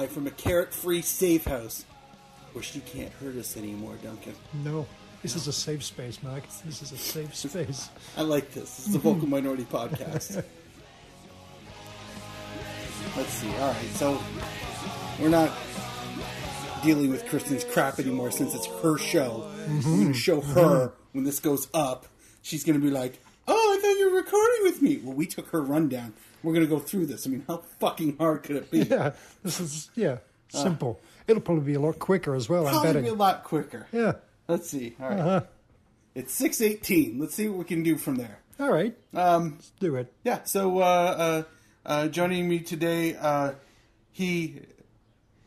live from a carrot-free safe house where she can't hurt us anymore, Duncan. No, this is a safe space, Mark. This is a safe space. I like this. This is the Vocal Minority Podcast. Let's see. All right, so we're not dealing with Kristen's crap anymore since it's her show. We're going to show mm-hmm. her when this goes up. She's going to be like, "Oh, I thought you were recording with me." Well, we took her rundown. We're going to go through this. I mean, how fucking hard could it be? Yeah, this is yeah simple. It'll probably be a lot quicker as well. I'm Probably betting. be a lot quicker. Yeah. Let's see. All right. Uh-huh. It's six eighteen. Let's see what we can do from there. All right. Um, Let's do it. Yeah, so uh, uh, uh, joining me today, uh, he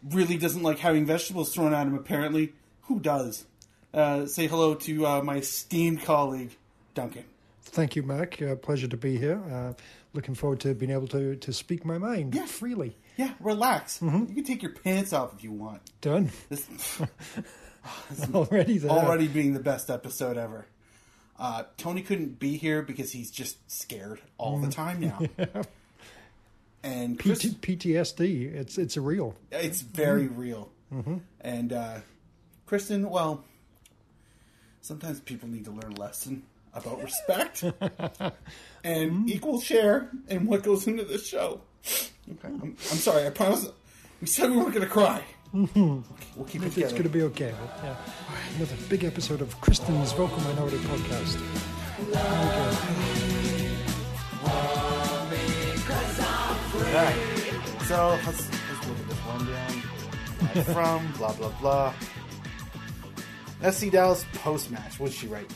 really doesn't like having vegetables thrown at him, apparently. Who does? Uh, say hello to uh, my esteemed colleague, Duncan. Thank you, Mark. Uh, pleasure to be here. Uh, looking forward to being able to, to speak my mind Yeah. freely. Yeah, relax. You can take your pants off if you want. Done. This Already there. already being the best episode ever. Uh, Tony couldn't be here because he's just scared all the time now. And Chris, PT- PTSD. It's it's a real. It's very real. And uh, Kristen, well, sometimes people need to learn a lesson about respect and equal share in what goes into the show. Okay, I'm, I'm sorry. I promise. We said we weren't going to cry. Okay, we'll keep it It's together. going to be okay. But, yeah. Another big episode of Kristen's Vocal Minority Podcast. Okay. All right. So let's, let's look at this rundown. From blah blah blah. FC Dallas post match. What'd she write?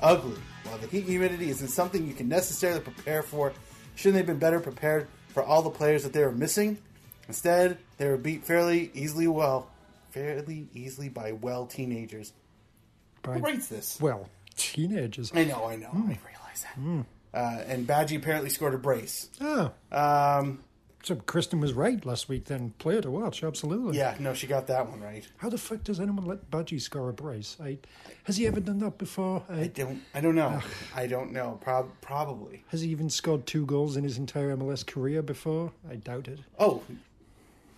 Ugly. The heat and humidity isn't something you can necessarily prepare for, shouldn't they have been better prepared for all the players that they were missing? Instead, they were beat fairly easily well, fairly easily by well teenagers. By, Who writes this? well, teenagers. I know, I know, I realize that. Uh, and Badji apparently scored a brace. Oh, Um, so Kristen was right last week then. Player to watch, absolutely. yeah, no, she got that one right. How the fuck does anyone let Badji score a brace? I, has he ever done that before? I, I don't. I don't know. I don't know. Prob- probably. has he even scored two goals in his entire MLS career before? I doubt it. Oh,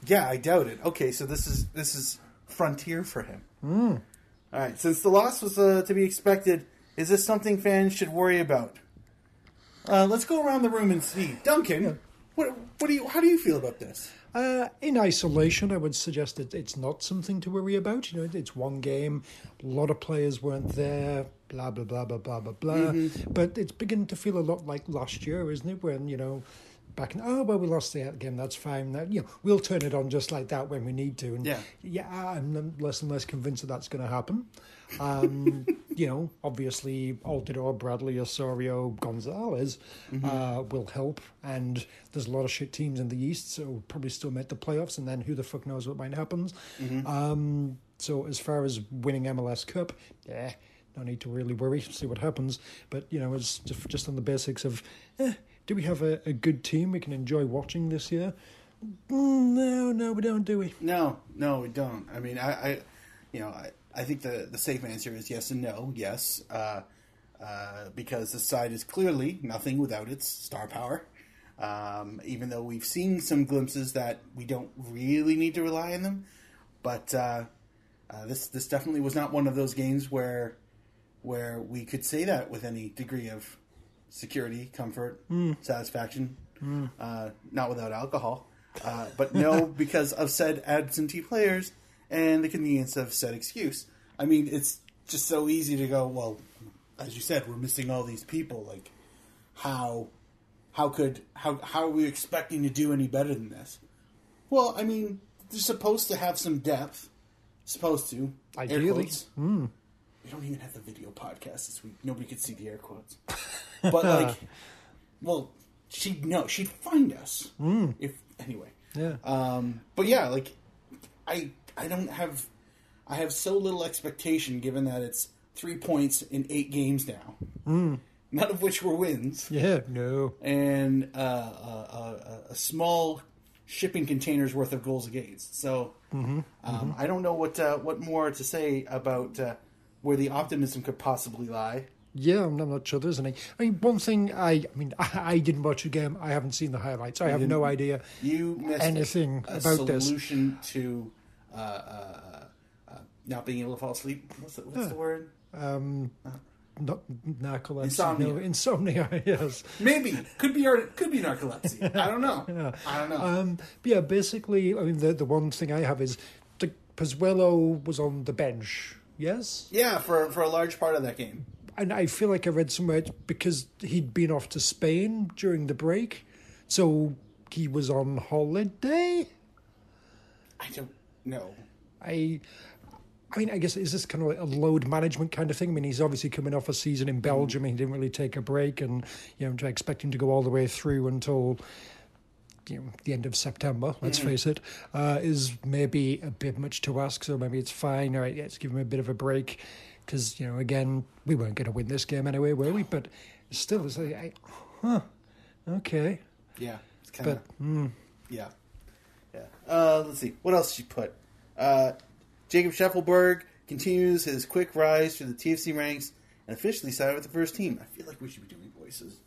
yeah. I doubt it. Okay, so this is this is frontier for him. All right. Since the loss was uh, to be expected, is this something fans should worry about? Uh, let's go around the room and see. Duncan, what what do you? How do you feel about this? Uh, in isolation, I would suggest that it's not something to worry about. You know, it's one game. A lot of players weren't there. Blah blah blah blah blah blah blah. But it's beginning to feel a lot like last year, isn't it? When you know, back and oh well, we lost the game. That's fine. That you know, we'll turn it on just like that when we need to. And Yeah. yeah, I'm less and less convinced that that's going to happen. Um, you know, obviously, Altidore, Bradley, Osorio, Gonzalez uh, will help. And there's a lot of shit teams in the East, so probably still make the playoffs. And then who the fuck knows what might happen. Um, so as far as winning MLS Cup, yeah, no need to really worry. See what happens. But you know, it's just, just on the basics of, eh, do we have a, a good team we can enjoy watching this year? Mm, no, no, we don't, do we? No, no, we don't. I mean, I, I you know, I, I think the the safe answer is yes and no. Yes, uh, uh, because the side is clearly nothing without its star power. Um, even though we've seen some glimpses that we don't really need to rely on them, but uh, uh, this this definitely was not one of those games where where we could say that with any degree of security, comfort, satisfaction. Uh, not without alcohol, uh, but no, because of said absentee players and the convenience of said excuse. I mean, it's just so easy to go. Well, as you said, we're missing all these people. Like, how how could how how are we expecting to do any better than this? Well, I mean, they're supposed to have some depth. Supposed to. Air Ideally. quotes. We don't even have the video podcast this week. Nobody could see the air quotes. But like, well, she'd know. She'd find us if anyway. Yeah. Um, but yeah, like, I I don't have I have so little expectation given that it's three points in eight games now, none of which were wins, Yeah, no. and uh, a, a, a small shipping containers worth of goals against. So um, I don't know what uh, what more to say about uh, where the optimism could possibly lie. Yeah, I'm not, sure there's any. I mean, one thing I, I mean, I, I didn't watch the game. I haven't seen the highlights. I have no idea. You missed Anything a about this. solution to uh, uh, uh, not being able to fall asleep. What's the, what's the word? Um, not narcolepsy. Insomnia. No, insomnia. Yes. Maybe could be our, could be narcolepsy. I don't know. I don't know. Um, yeah, basically, I mean, the the one thing I have is the was on the bench. Yes. yeah, for for a large part of that game. And I feel like I read somewhere because he'd been off to Spain during the break, so he was on holiday. I don't know. I, I mean, I guess is this kind of like a load management kind of thing? I mean, he's obviously coming off a season in Belgium. and He didn't really take a break, and you know, I expect him to go all the way through until. You know, the end of September. Let's face it, uh, is maybe a bit much to ask. So maybe it's fine. All right, let's give him a bit of a break, because you know, again, we weren't going to win this game anyway, were we? But still, it's like, I, huh, okay. Yeah, it's kind of But mm, yeah, yeah. Uh, let's see what else did you put. Uh, Jacob Shaffelburg continues his quick rise through the TFC ranks and officially signed with the first team. I feel like we should be doing voices.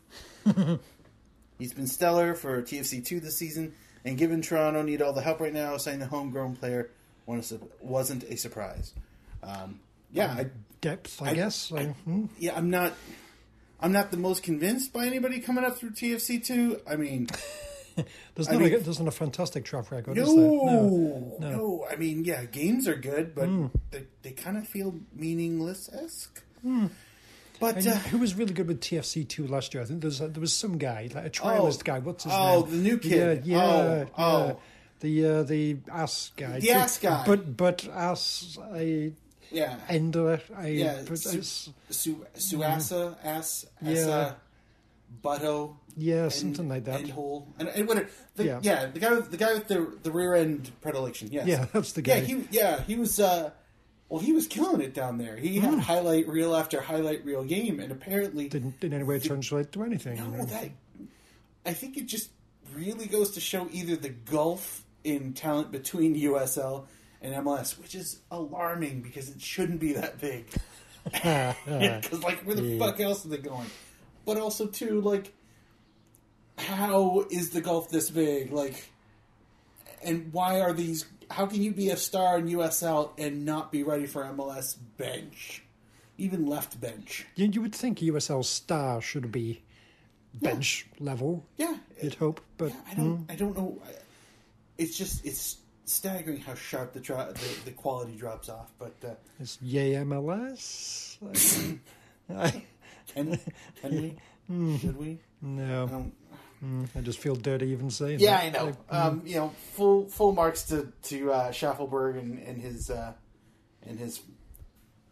He's been stellar for TFC two this season, and given Toronto need all the help right now, signing the homegrown player wasn't a surprise. Um, yeah, I, depth, I, I- guess. I- hmm. yeah, I'm not. I'm not the most convinced by anybody coming up through TFC two. I mean, There's I not mean- a, there's not a fantastic track record, no, is there? no, no. Hmm. I mean, yeah, games are good, but they, they kind of feel meaningless esque. But And uh, who was really good with TFC two last year? I think there was, there was some guy, like a trialist guy. What's his oh, name? Oh, the new kid. Yeah, yeah, Oh, yeah. oh. The uh, the ass guy. The ass guy. But but ass a yeah, ender. A, Yeah, Su- Su- Suasa, Ass, Yeah. Butto, yeah, and- something like that. and hole, and, and whatever. The, yeah. Yeah. the guy, with, the guy with the the rear end predilection. Yes, Yeah, that's the guy. Yeah, he, yeah, he was. Uh, well, he was killing it down there. He had highlight reel after highlight reel game, and apparently Hmm. Didn't in any way translate to anything. No, that I think it just really goes to show either the gulf in talent between USL and MLS, which is alarming because it shouldn't be that big. Because like, where the Yeah. fuck else are they going? But also too, like, how is the gulf this big? Like, and why are these? How can you be a star in USL and not be ready for MLS bench, even left bench? you, you would think USL star should be bench level. Yeah, You'd hope, but Yeah, I don't. Hmm. I don't know. It's just it's staggering how sharp the dro- the, the quality drops off. But uh, it's yay MLS. I, we? Should we? No, don't. I just feel dirty even saying. Yeah, that. I know. Like, Um, you know, full full marks to to uh, Shaffelburg and, and his uh, and his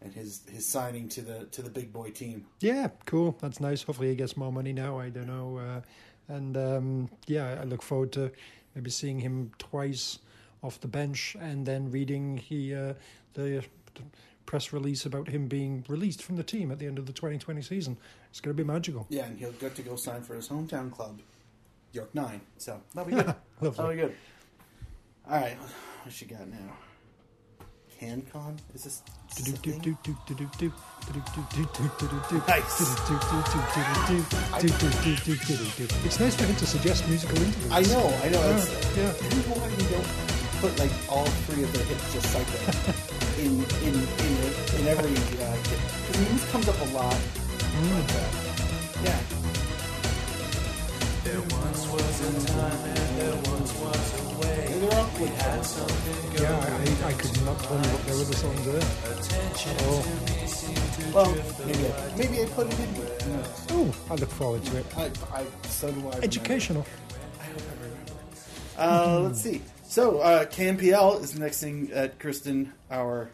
and his his signing to the to the big boy team. Yeah, cool. That's nice. Hopefully, he gets more money now. I don't know. Uh, and um, yeah, I look forward to maybe seeing him twice off the bench and then reading he uh, the press release about him being released from the team at the end of the 2020 season. It's going to be magical. Yeah, and he'll get to go sign for his hometown club, York Nine. So that'll be good. that'll be good. All right, what you got now? CanCon? Is this? is this thing? It's nice for him to suggest musical interludes. I know, I know. Yeah, yeah. I don't know why we don't put like all three of their hits just cycle in in in, in every uh, hit. 'Cause, I mean, this comes up a lot. But, uh, yeah. There once was a time and there once was a way. And they're all good. Had something Yeah, I, I could not tell you what there were the songs there. attention Oh. to me to Well, maybe I, maybe I put it in here. Who? Oh, I look forward to it. I, I, so do I. remember. Educational. I hope I remember. Uh, let's see. So, uh, CanPL is the next thing that Kristen, our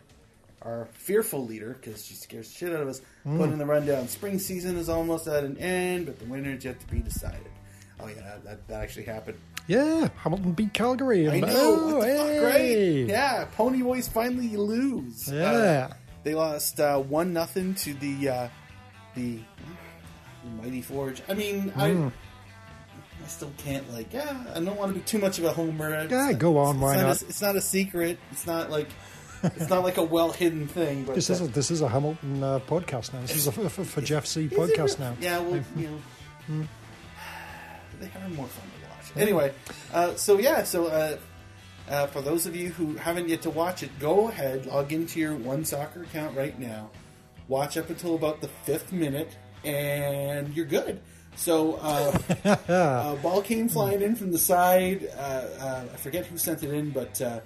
our fearful leader, because she scares the shit out of us, put in the rundown. Spring season is almost at an end, but the winner is yet to be decided. Oh yeah, that, that actually happened. Yeah, Hamilton beat Calgary. I know. Oh, what the fuck, right? Yeah, Pony Boys finally lose. Uh, Yeah. they lost uh, one nothing to the uh, the Mighty Forge. I mean, I Hmm. I still can't like. Yeah, I don't want to be too much of a homer. It's Yeah, go on, it's why not? not? A, it's not a secret. It's not like it's not like a well hidden thing. But This is uh, a, this is a Hamilton uh, podcast now. This is a for, Jeff C podcast now. Yeah, well, you know, they are more fun to watch. Anyway, uh, so yeah, so uh, uh, for those of you who haven't yet to watch it, go ahead, log into your One Soccer account right now, watch up until about the fifth minute, and you're good. So, uh, uh, ball came flying in from the side. Uh, uh, I forget who sent it in, but uh,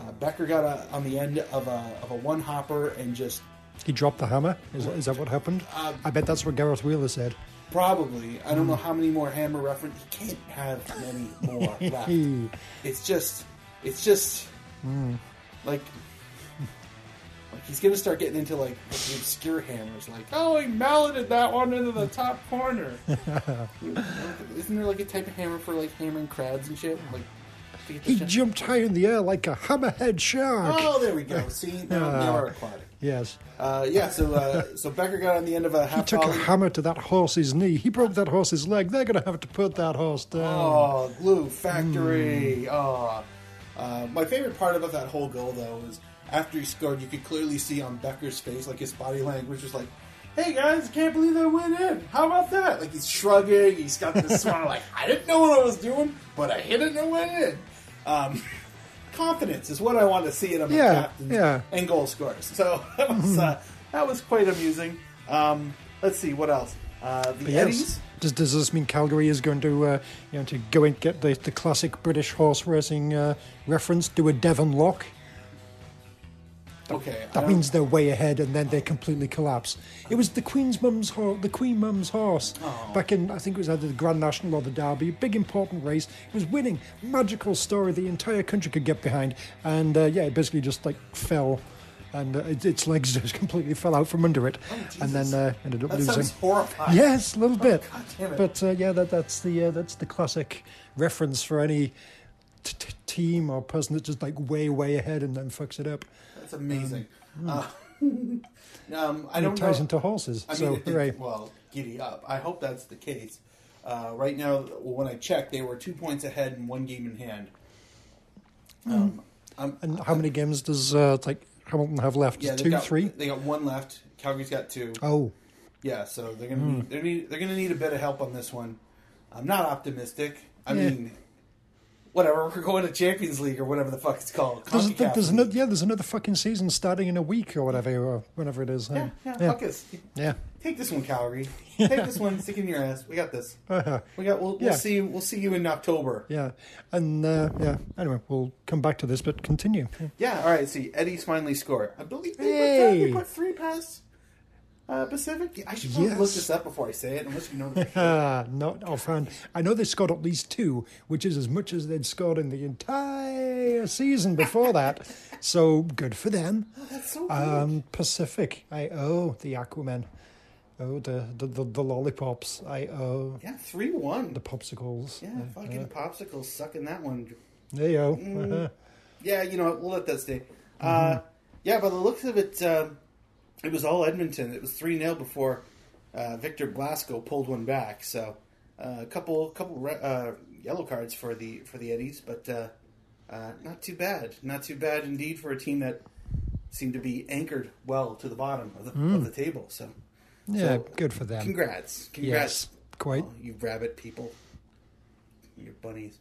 uh, Becker got a, on the end of a, of a one hopper and just He dropped the hammer. Is, is that what happened? Uh, I bet that's what Gareth Wheeler said. Probably. I don't know how many more hammer reference. He can't have many more left. It's just, it's just like, like he's gonna start getting into like the obscure hammers, like oh, he malleted that one into the top corner. Isn't there like a type of hammer for like hammering crowds and shit? Like, to get the He shit- jumped high in the air like a hammerhead shark. Oh, there we go. See, now, now we're aquatic. Yes. Uh, yeah, so uh, so Becker got on the end of a half. He took a hammer to that horse's knee. He broke that horse's leg. They're going to have to put that horse down. Oh, glue factory. Oh, uh, my favorite part about that whole goal though is after he scored, you could clearly see on Becker's face, like his body language was like, "Hey guys, can't believe I went in. How about that?" Like he's shrugging. He's got this smile, like I didn't know what I was doing, but I hit it and it went in. Um, confidence is what I want to see in a Yeah, captain yeah. and goal scorers. So that was uh, that was quite amusing. Um, let's see what else. Uh, the Eddies. Does, does this mean Calgary is going to, uh, you know, to go and get the, the classic British horse racing uh, reference, do a Devon Loch? Okay, That means they're way ahead, and then they completely collapse. It was the Queen's mum's horse, the Queen mum's horse, Oh. back in I think it was either the Grand National or the Derby, big important race. It was winning, magical story the entire country could get behind, and uh, yeah, it basically just like fell, and uh, it, its legs just completely fell out from under it, and then uh, ended up That losing. sounds horrifying. Yes, a little bit. God damn it. But uh, yeah, that, that's the uh, that's the classic reference for any t- t- team or person that's just like way way ahead and then fucks it up. That's amazing. Uh, um, I don't it ties know. into horses. I so mean, it- hooray! well, giddy up. I hope that's the case. Uh, right now, when I checked, they were two points ahead and one game in hand. Um, I'm, And how many games does uh, like Hamilton have left? yeah, Two, got, three? They got one left. Calgary's got two. Oh, Yeah, so they're gonna Hmm. need, they're need they're gonna need a bit of help on this one. I'm not optimistic. I Yeah. mean, whatever. We're going to Champions League or whatever the fuck it's called. there's, there's another yeah, there's another fucking season starting in a week or whatever, or whenever it is. Yeah, yeah, yeah. fuck us. yeah. Take this one, Calgary. Take this one. Stick it in your ass. We got this. Uh-huh. We got. We'll, we'll Yeah. see. We'll see you in October. Yeah, and uh, yeah. Anyway, we'll come back to this, but continue. Yeah. All right. See, Eddie's finally scored. I believe they, put, Hey. they put three past uh, Pacific. I should probably look this up before I say it, unless you know. Ah, not offhand. I know they scored at least two, which is as much as they'd scored in the entire season before that. So good for them. That's so good. Um, Pacific, I owe the Aquaman. Oh, the the, the, the lollipops. I owe yeah, three one. the popsicles. Yeah, fucking popsicles sucking that one. There you go. Mm. Yeah, you know? We'll let that stay. Uh, yeah, by the looks of it, um, it was all Edmonton. It was three 0 before uh, Victor Blasco pulled one back. So uh, a couple couple re- uh, yellow cards for the for the Eddies, but uh, uh, not too bad. Not too bad indeed for a team that seemed to be anchored well to the bottom of the, of the table. So yeah, So, good for them. congrats, congrats, Yes, quite. Oh, you rabbit people, you bunnies.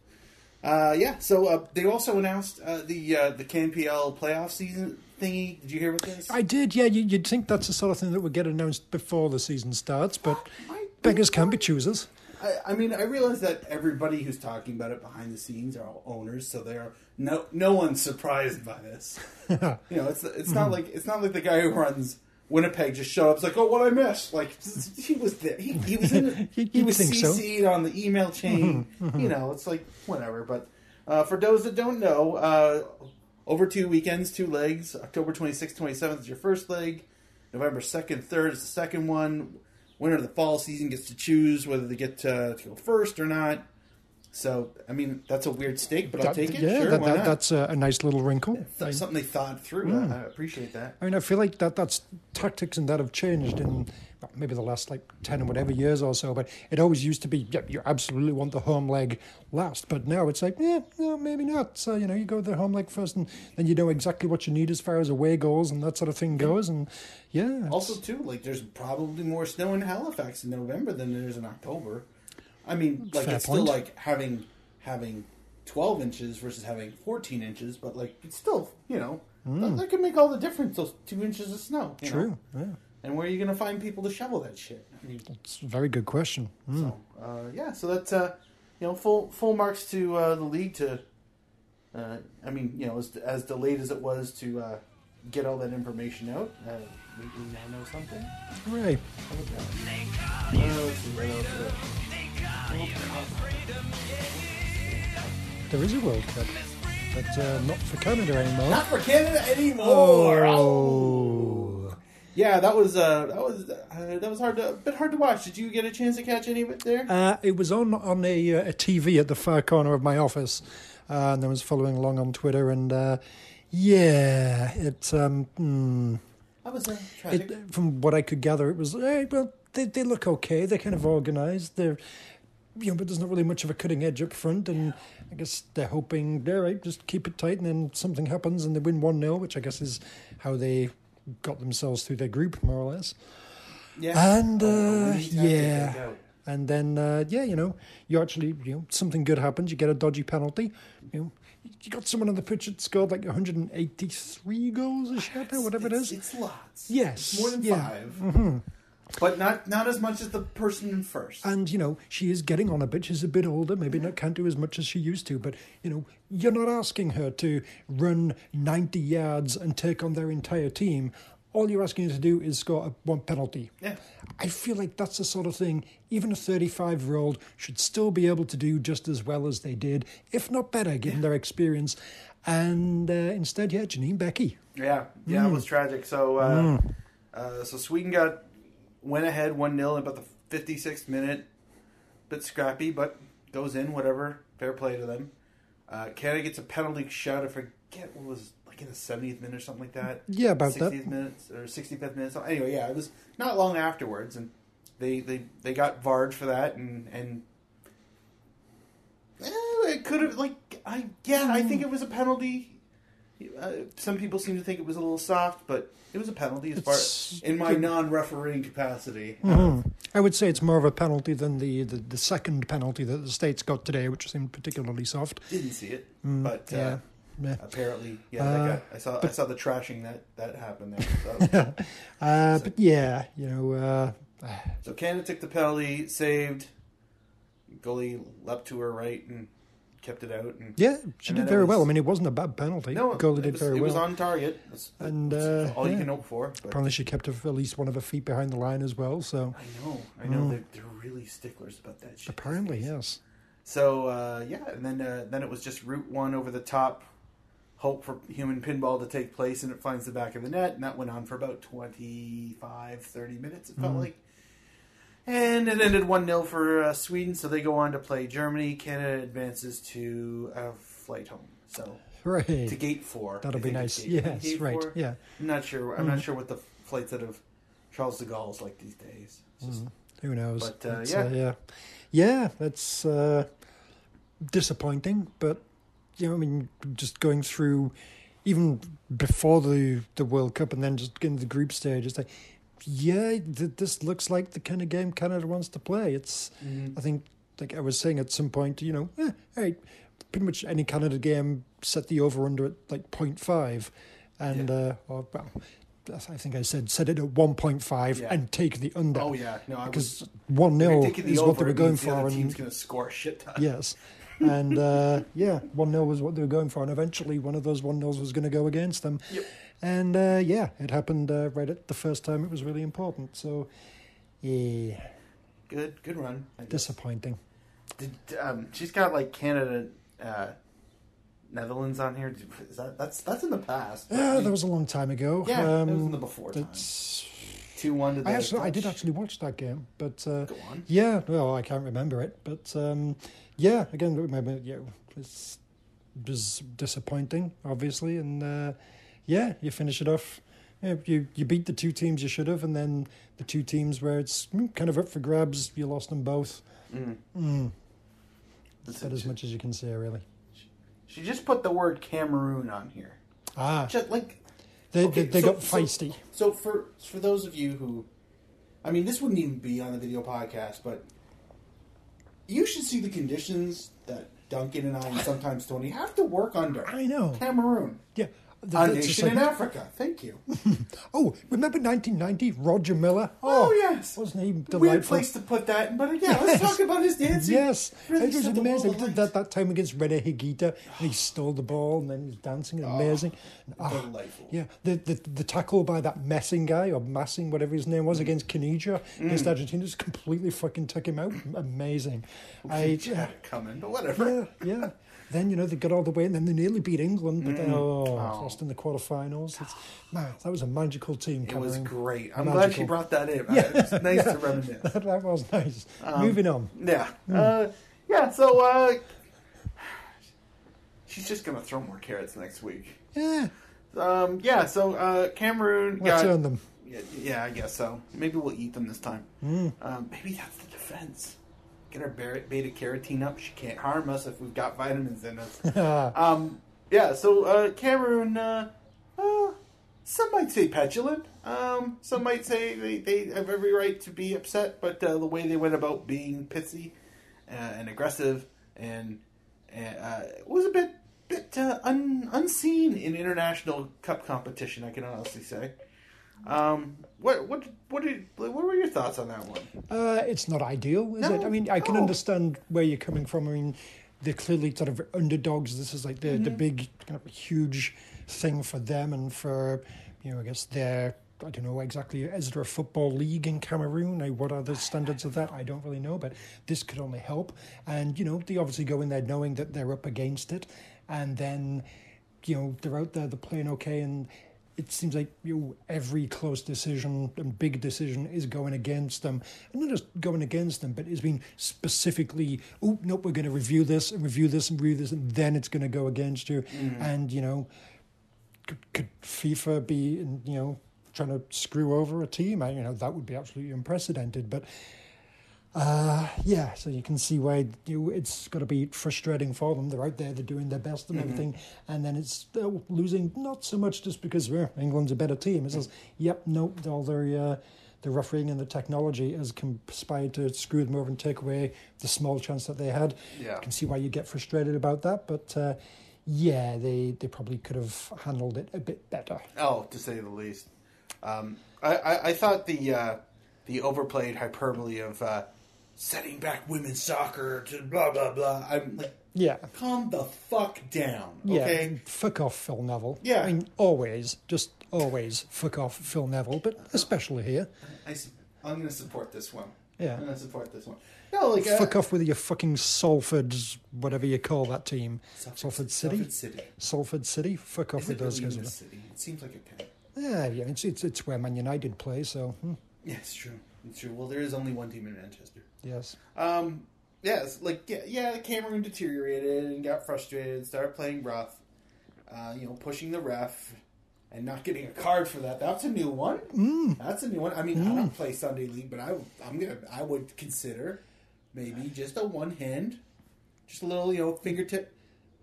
Uh, yeah, so uh, they also announced uh, the uh, the CanPL playoff season thingy. Did you hear about this? I did, yeah. You, you'd think that's the sort of thing that would get announced before the season starts, but Might beggars be can be choosers. I, I mean, I realize that everybody who's talking about it behind the scenes are all owners, so they're no no one's surprised by this. you know, it's it's not like it's not like the guy who runs Winnipeg just showed up. It's like, oh, what I missed? Like he was there. He, he was in. You'd he was. CC'd on the email chain. you know, it's like whatever. But uh, for those that don't know, uh, over two weekends, two legs. October 26th, 27th is your first leg. November 2nd, 3rd is the second one. Winner of the fall season gets to choose whether they get to, to go first or not. So I mean, that's a weird stake, but I'll take it. yeah, sure, that, that, that's a, nice little wrinkle. Th- something they thought through. Hmm. I, I appreciate that. I mean, I feel like that that's tactics and that have changed in maybe the last like ten or whatever years or so. But it always used to be, yeah, you absolutely want the home leg last. But now it's like, yeah, no, maybe not. So you know, you go the home leg first, and then you know exactly what you need as far as away goes and that sort of thing goes. And yeah, Also, too, like there's probably more snow in Halifax in November than there is in October. I mean, like Fair it's point. still like having having 12 inches versus having 14 inches, but like it's still, you know, hmm. that, that can make all the difference. Those two inches of snow. you know? true. Yeah, And where are you going to find people to shovel that shit? I mean, it's a very good question. Mm. so uh, yeah, so that's uh, you know full full marks to uh, the league to. Uh, I mean, you know, as, as delayed as it was to uh, get all that information out, uh, we, we now know something. Hooray! How about that? Let's see, what else is there? Is a World Cup, but uh, not for Canada anymore. Not for Canada anymore. Oh. Yeah, that was uh, that was uh, that was hard to, a bit hard to watch. Did you get a chance to catch any of it there? Uh, it was on on a, uh, a TV at the far corner of my office, uh, and I was following along on Twitter. And uh, yeah, it, um, hmm, that was uh, tragic. it from what I could gather, it was eh, well. They they look okay. They're kind of organised. They're you know, but there's not really much of a cutting edge up front, and I guess they're hoping, all right, just keep it tight, and then something happens, and they win one 0 which I guess is how they got themselves through their group, more or less. yeah, And Oh, uh, yeah, and then uh, yeah, you know, you actually you know something good happens. You get a dodgy penalty. You know, you got someone on the pitch that scored like 183 goals a shot or whatever it it's. It's lots. Yes, It's more than yeah. 5 but not not as much as the person in first. And you know, she is getting on a bit. She's a bit older. Maybe not can't do as much as she used to. But you know, you're not asking her to run 90 yards and take on their entire team. All you're asking her to do is score a, one penalty. Yeah. I feel like that's the sort of thing even a 35 year old should still be able to do just as well as they did, if not better, given their experience. And uh, instead, yeah, Janine Beckie. Yeah, yeah, Mm. it was tragic. So, uh, uh, so Sweden got went ahead one 0 in about the fifty sixth minute. Bit scrappy, but goes in. Whatever, fair play to them. Uh, Canada gets a penalty shot. I forget what was like in the seventieth minute or something like that. Yeah, about that. 60th minutes or sixty fifth minute. So anyway, yeah, it was not long afterwards, and they they they got Varge for that, and and. eh, it could have like I yeah I think it was a penalty. Uh, some people seem to think it was a little soft, but it was a penalty as far It's- in my non-refereeing capacity. Mhm. I would say it's more of a penalty than the, the, the second penalty that the States got today, which seemed particularly soft. Didn't see it, but uh, Mm, yeah. Yeah. apparently, yeah, Uh, that got, I saw I saw the trashing that that happened there. So, Uh, but yeah, you know, uh, so Canada took the penalty, saved. Goalie leapt to her right and kept it out. And yeah, she did it very well. I mean, it wasn't a bad penalty. no, goalie it did was, very it well. was on target. That's, And, that's uh, all you can hope for. But Apparently, she kept at least one of her feet behind the line as well. So I know, I know, they're, they're really sticklers about that shit. Mm. apparently, yes. So uh, yeah, and then uh, then it was just route one over the top, hope for human pinball to take place, and it finds the back of the net, and that went on for about 25, 30 minutes. It felt like, and it ended one 0 for uh, Sweden. So they go on to play Germany. Canada advances to a flight home. So Hooray. to gate four. That'll I be nice. gate- Yes, gate right. four? Yeah. I'm not sure. I'm not sure what the flights out of Charles de Gaulle's like these days. Just- Who knows? But, uh, yeah. yeah, yeah, that's uh, disappointing. But you know, I mean, just going through even before the the World Cup and then just getting to the group stage, it's like, yeah, th- this looks like the kind of game Canada wants to play. It's, I think, like I was saying at some point, you know, eh, hey, pretty much any Canada game set the over under at like 0.5 and Yeah. uh, or well. I think I said set it at one point five Yeah. and take the under Oh yeah, no, I was because one If you're 0 taking the is what they were going means the for, and team's going to score a shit ton. yes, and uh, yeah, one 0 was what they were going for, and eventually one of those one 0s was going to go against them, Yep. And uh, yeah, it happened uh, right at the first time. It was really important, so yeah, Good, good run. Disappointing. Did, um, she's got like Canada, uh, Netherlands on here. Is that that's that's in the past. Yeah, that was a long time ago. Yeah, um, that was in the before time. Two one to the. I actually, I did actually watch that game, but uh, Go on. yeah, well, I can't remember it, but um, yeah, again, remember, yeah, it was, was disappointing, obviously, and uh, yeah, you finish it off. Yeah, you you beat the two teams you should have, and then the two teams where it's kind of up for grabs, you lost them both. Mm. Mm, That's as much as you can say, really. She just put the word Cameroon on here. Ah, Just like they okay, they, they so- got so- feisty. So for for those of you who, I mean, this wouldn't even be on the video podcast, but you should see the conditions that Duncan and I and sometimes Tony have to work under. I know. Cameroon, Yeah, th- a that's just nation in Africa. Thank you. Oh, remember 1990? Roger Milla. Oh, yes. wasn't he delightful? Weird place to put that, but yeah, let's talk about his dancing. Yes, Really it was amazing. Did that that time against Rene Higuita, and he stole the ball and then he was dancing. Amazing. Ah, Delightful. yeah, the, the the tackle by that Messing guy or Massing, whatever his name was, Mm. against Caniggia against Argentina just completely fucking took him out. Amazing. I it coming, but whatever. yeah, yeah. Then you know they got all the way, and then they nearly beat England, but then oh, Oh. Lost in the quarterfinals. It's, man, that was a magical team. It was great. I'm glad she brought that in. It's nice to reminisce. That, that was nice. Um, Moving on. Yeah. Uh, yeah, so uh, she's just going to throw more carrots next week. Yeah, Um, yeah, so uh, Cameroon let's got. them. Yeah, yeah, I guess so. Maybe we'll eat them this time. Mm. Um, maybe that's the defense. Get our beta carotene up. She can't harm us if we've got vitamins in us. um, yeah, so uh, Cameroon, uh, uh, some might say petulant. Um, some might say they, they have every right to be upset, but uh, the way they went about being pissy uh, and aggressive and, and uh, was a bit bit uh, un, unseen in international cup competition. I can honestly say. Um, what what what did what were your thoughts on that one? Uh, it's not ideal, is No, it? I mean, I can no. understand where you're coming from. I mean, they're clearly sort of underdogs. This is like the, Mm-hmm. the big, kind of huge thing for them and for, you know, I guess their, I don't know exactly, is there a football league in Cameroon? What are the standards of that? I don't really know, but this could only help. And, you know, they obviously go in there knowing that they're up against it. And then, you know, they're out there, they're playing okay. And it seems like you know, every close decision and big decision is going against them. And not just going against them, but it's been specifically, oh, nope, we're going to review this and review this and review this, and then it's going to go against you. Mm. And, you know, could, could FIFA be, you know, trying to screw over a team? I, you know, that would be absolutely unprecedented. But uh, yeah, so you can see why you, it's got to be frustrating for them. They're out there, they're doing their best and everything, and then it's uh, losing not so much just because well, England's a better team. It's just, yep, no, all their uh, the refereeing and the technology has conspired to screw them over and take away the small chance that they had. Yeah. I can see why you get frustrated about that, but uh, yeah, they, they probably could have handled it a bit better. Oh, to say the least. Um, I, I, I thought the uh, the overplayed hyperbole of uh, setting back women's soccer to blah blah blah. I'm like, Yeah. calm the fuck down, Yeah, okay? fuck off, Phil Neville. Yeah. I mean, always, just always fuck off, Phil Neville, but especially here. I, am going to support this one. Yeah. I'm going to support this one. No, like uh, Fuck off with your fucking Salford, whatever you call that team. Salford City? Salford City. Salford City? Fuck off Is with it those really guys. city? It seems like a town. Yeah, yeah, it's, it's, it's where Man United play, so, hmm, Yeah, it's true. It's true. Well, there is only one team in Manchester. Yes. Um, yes, like yeah, yeah, Cameroon deteriorated and got frustrated, started playing rough. Uh, you know, pushing the ref and not getting a card for that. That's a new one. Mm. That's a new one. I mean, I don't play Sunday league, but I, I'm gonna, I would consider maybe just a one hand, just a little, you know, fingertip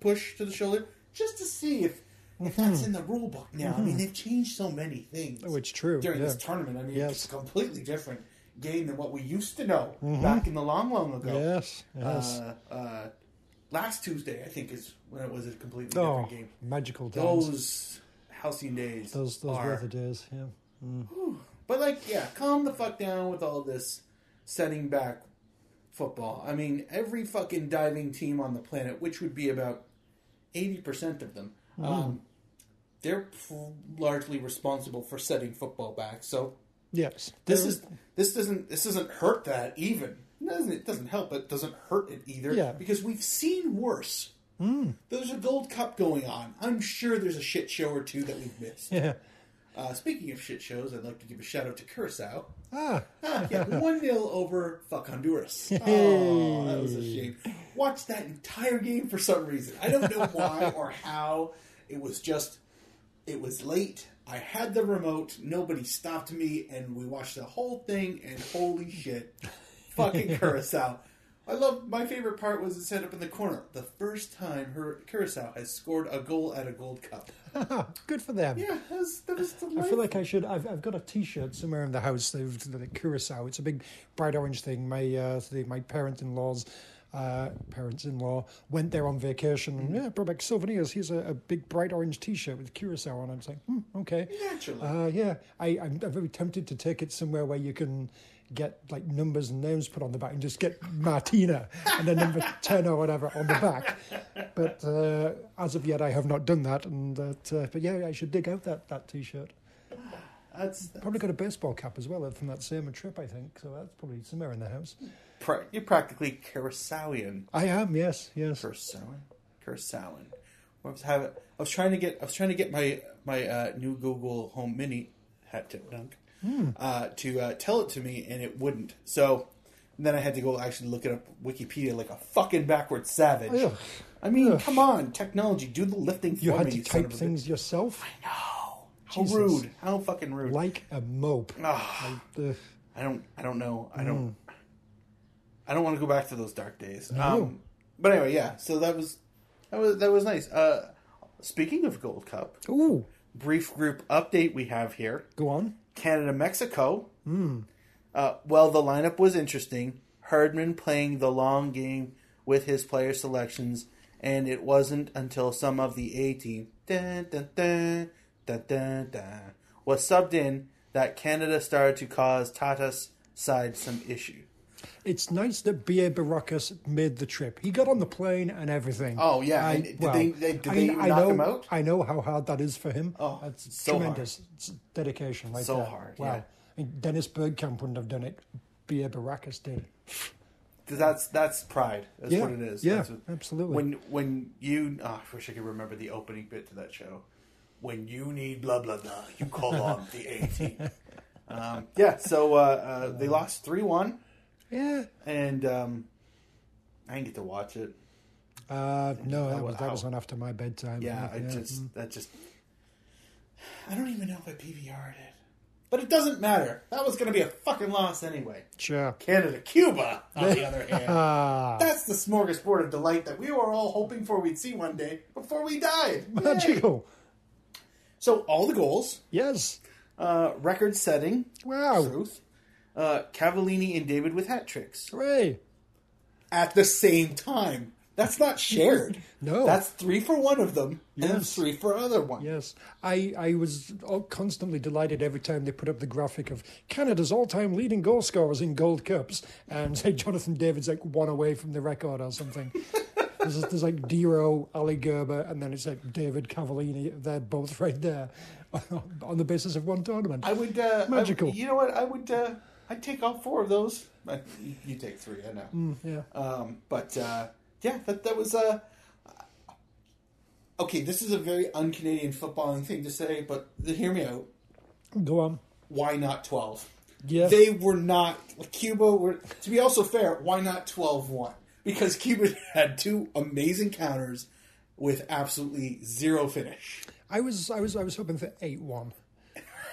push to the shoulder, just to see if if that's in the rule book now. I mean, they've changed so many things. Oh, it's true, during yeah. this tournament. I mean, Yes. it's completely different game than what we used to know back in the long, long ago. Yes, yes. Uh, uh, last Tuesday, I think, is when it was a completely oh, different game. magical days. Those halcyon days. those those are- were the days, yeah. But like, yeah, calm the fuck down with all this setting back football. I mean, every fucking diving team on the planet, which would be about eighty percent of them, um, they're largely responsible for setting football back. So Yes. this is this doesn't this doesn't hurt that even. It doesn't it doesn't help, but it doesn't hurt it either. Yeah. Because we've seen worse. There's a Gold Cup going on. I'm sure there's a shit show or two that we've missed. Yeah. Uh, speaking of shit shows, I'd like to give a shout out to Curacao. Ah, Ah, yeah, 1 0 over fuck Honduras. Oh, that was a shame. Watched that entire game for some reason. I don't know why or how. It was just, it was late. I had the remote. Nobody stopped me, and we watched the whole thing, and holy shit. Fucking Curacao. I love, my favorite part was it set up in the corner. The first time her Curacao has scored a goal at a Gold Cup. good for them. Yeah, that was, that was I feel like I should. I've, I've got a T-shirt somewhere in the house. They've the Curacao. It's a big bright orange thing. My uh, the, my parent-in-law's uh, parents-in-law went there on vacation. And, yeah, brought back souvenirs. Here's a, a big bright orange T-shirt with Curacao on. it. I was like, hmm, okay. Naturally. Uh, yeah, I, I'm, I'm very tempted to take it somewhere where you can get like numbers and names put on the back and just get Martina and then number 10 or whatever on the back. But uh, as of yet, I have not done that. And that, uh, but yeah, I should dig out that, that T-shirt. That's, Probably got a baseball cap as well from that same trip, I think. So that's probably somewhere in the house. Pra- you're practically Curaçaoian. I am, yes, yes. Curaçaoan, Curaçaoan. I was having. I was trying to get. I was trying to get my my uh, new Google Home Mini hat tip dunk uh, to uh, tell it to me, and it wouldn't. So then I had to go actually look it up Wikipedia like a fucking backward savage. Ugh. I mean, Ugh. come on, technology, do the lifting for You had me. to you type of a bitch. things yourself No, how Jesus. rude! How fucking rude! like a mope. Ugh. I don't. I don't know. I don't. I don't want to go back to those dark days. No. Um, but anyway, yeah. So that was that was that was nice. Uh, speaking of Gold Cup, Ooh, brief group update we have here: go on. Canada Mexico. Uh, well, the lineup was interesting. Herdman playing the long game with his player selections, and it wasn't until some of the A team dun, dun, dun, dun, dun, dun, was subbed in that Canada started to cause Tata's side some issue. It's nice that B.A. Baracus made the trip. He got on the plane and everything. Oh, yeah. I, And did they- they- did they knock know, him out? I know how hard that is for him. Oh, That's so tremendous. Dedication right So there. hard, Wow. yeah. I mean, Dennis Bergkamp wouldn't have done it. B.A. Baracus did. that's that's pride. That's Yeah, what it is. yeah, what- absolutely. When when you, oh, I wish I could remember the opening bit to that show. When you need blah blah blah, you call on the A team. Um, yeah, so uh, uh, they lost three one, Yeah. and um, I didn't get to watch it. Uh, no, that was, that was on after my bedtime. Yeah, I yeah. just that just I don't even know if I PVR'd it, but it doesn't matter. That was going to be a fucking loss anyway. Sure. Canada, Cuba, on the other hand. That's the smorgasbord of delight that we were all hoping for we'd see one day before we died. Yay. magical. So all the goals, Yes. uh, record setting, Wow. truth, uh, Cavallini and David with hat tricks Hooray. at the same time. That's not shared. No. that's three for one of them, and Yes. three for other one. Yes, I, I was constantly delighted every time they put up the graphic of Canada's all-time leading goal scorers in Gold Cups, and say Jonathan David's like one away from the record or something. there's, there's like Dero, Ali Gerba, and then it's like David Cavallini. They're both right there on the basis of one tournament. I would uh, I Magical. would- you know what? I would. Uh, I'd take all four of those. Uh, you, take three. I know. Mm, yeah. Um, but uh, yeah, that that was Uh, okay, this is a very un-Canadian footballing thing to say, but hear me out. Go on. Why not twelve? Yeah. They were not Cuba. Were to be also fair. Why not 12-1? Because Cuba had two amazing counters with absolutely zero finish. I was I was I was hoping for eight one.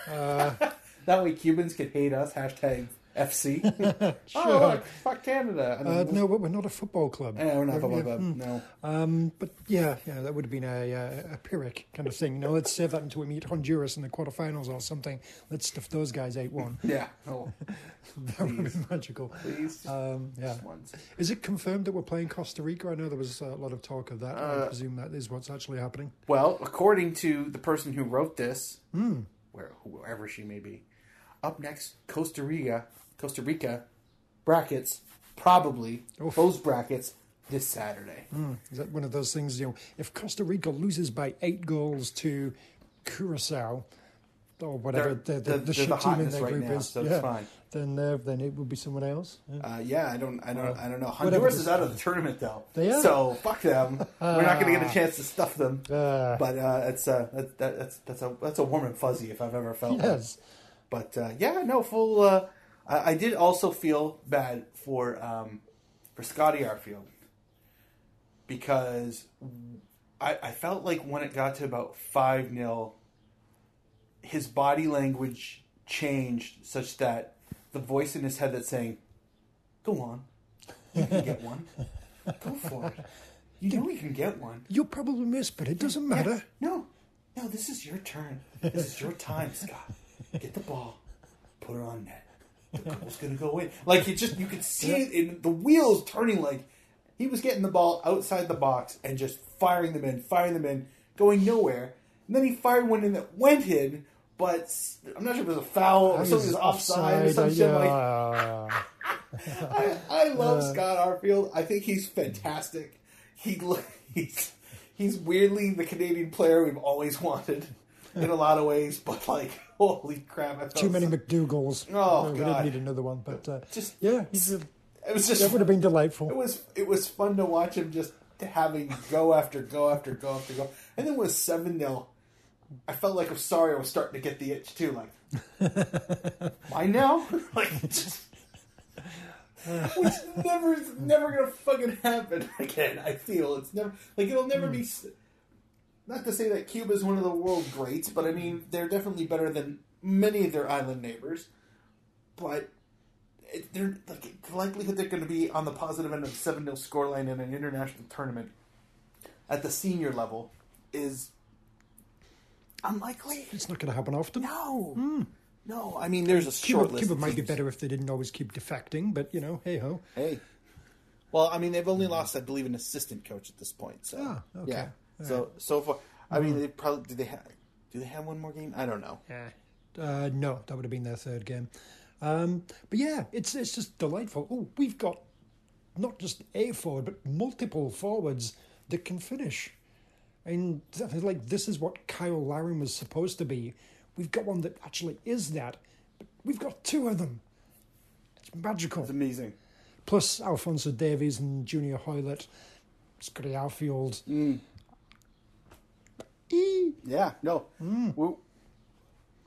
That way, Cubans could hate us. Hashtag FC. Sure. Oh, look, fuck Canada. And Uh, then- no, but we're not a football club. Eh, we're not a football yeah. club. No. Um, but yeah, yeah, that would have been a, a, a Pyrrhic kind of thing. You know, let's save that until we meet Honduras in the quarterfinals or something. Let's stuff those guys 8 1. Yeah. Oh, that would be magical. please. Just Um, yeah. once. Is it confirmed that we're playing Costa Rica? I know there was a lot of talk of that. I Uh, presume that is what's actually happening. Well, according to the person who wrote this, Hmm. where whoever she may be, up next, Costa Rica, Costa Rica, brackets, probably Oof. close brackets this Saturday. Is that one of those things, you know, if Costa Rica loses by eight goals to Curacao, or whatever They're- the, the, the shit the team in their right group now, is, so yeah, fine. then uh, then it would be someone else. Yeah. Uh, yeah, I don't, I don't, I don't know. Honduras is out of the tournament though, They are? so fuck them. We're not going to get a chance to stuff them. Ah. but uh, it's uh, that, that, that's that's a that's a warm and fuzzy if I've ever felt. one. But uh, yeah, no full. Uh, I, I did also feel bad for um, for Scotty Arfield because I, I felt like when it got to about five 0 his body language changed such that the voice in his head that's saying, "Go on, you can get one. Go for it. You know you can get one." You'll probably miss, but it doesn't matter. No, no, this is your turn. This is your time, Scott. Get the ball, put it on net. The goal's gonna go in. Like it just you could see it in the wheels turning. Like he was getting the ball outside the box and just firing them in, firing them in, going nowhere. And then he fired one in that went in, but I'm not sure if it was a foul or something was offside or some uh, shit. Like. I, I love Scott Arfield. I think he's fantastic. He he's he's weirdly the Canadian player we've always wanted in a lot of ways, but like holy crap! Too many McDougalls. Oh, Uh, we God. didn't need another one, but uh, Just- yeah, he's a, It was just that would have been delightful. it was it was fun to watch him just having go after go after go after go, and then with seven 0 I felt like I'm sorry I was starting to get the itch too. Like, why now? like, just, which never is never gonna fucking happen again. I feel it's never like it'll never be. Not to say that Cuba is one of the world greats, but I mean they're definitely better than many of their island neighbors. But it, they're like the likelihood they're going to be on the positive end of seven 0 scoreline in an international tournament at the senior level is unlikely. It's not going to happen often. No, no. I mean, there's a Cuba, short list. Cuba might be better if they didn't always keep defecting, but you know, hey ho. Hey. Well, I mean, they've only lost, I believe, an assistant coach at this point. So Ah, okay. yeah. So so far, I mean, they probably do they have do they have one more game? I don't know. Yeah. Uh, no, that would have been their third game. Um, but yeah, it's it's just delightful. Oh, we've got not just a forward, but multiple forwards that can finish. And like this is what Cyle Larin was supposed to be. We've got one that actually is that. But we've got two of them. It's magical. It's amazing. Plus Alfonso Davies and Junior Hoilett, Scotty Arfield. Mm. Yeah. No. Well,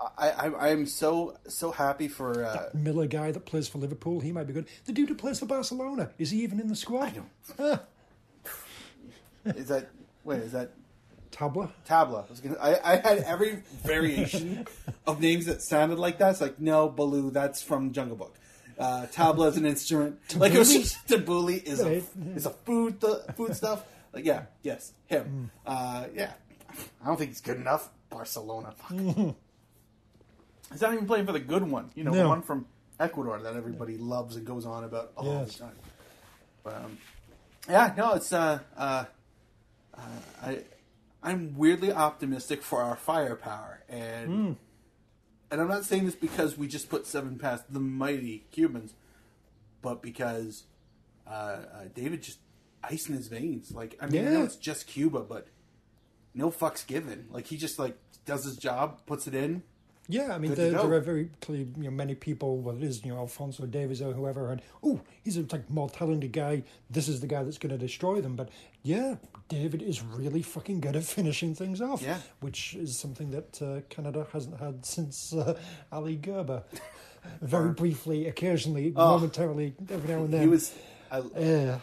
I, I I'm so so happy for. Uh, Millar guy that plays for Liverpool, he might be good. The dude who plays for Barcelona, is he even in the squad? Is that wait? Is that Tabla. Tabla. I, was gonna, I, I had every variation of names that sounded like that. It's like, no, Baloo, that's from Jungle Book. Uh, tabla is an instrument. Like it was just tabbouleh is a is a food th- food stuff. Like yeah, yes, him. Uh, yeah, I don't think he's good enough. Barcelona. Fuck. he's not even playing for the good one. You know, the No. one from Ecuador that everybody loves and goes on about all Yes. the time. But um, yeah, no, it's uh, uh, uh, I I'm weirdly optimistic for our firepower, and and I'm not saying this because we just put seven past the mighty Cubans, but because uh, uh, David just ice in his veins. Like I mean, I know Yeah. it's just Cuba, but no fucks given. Like he just like does his job, puts it in. Yeah, I mean, there, there are very clearly you know, many people, whether it is you know Alfonso Davies or whoever, and oh, he's a like more talented guy. This is the guy that's going to destroy them. But yeah, David is really fucking good at finishing things off. Yeah. which is something that uh, Canada hasn't had since uh, Ali Gerba. Very briefly, occasionally, momentarily, every now and then. He was. I, Yeah.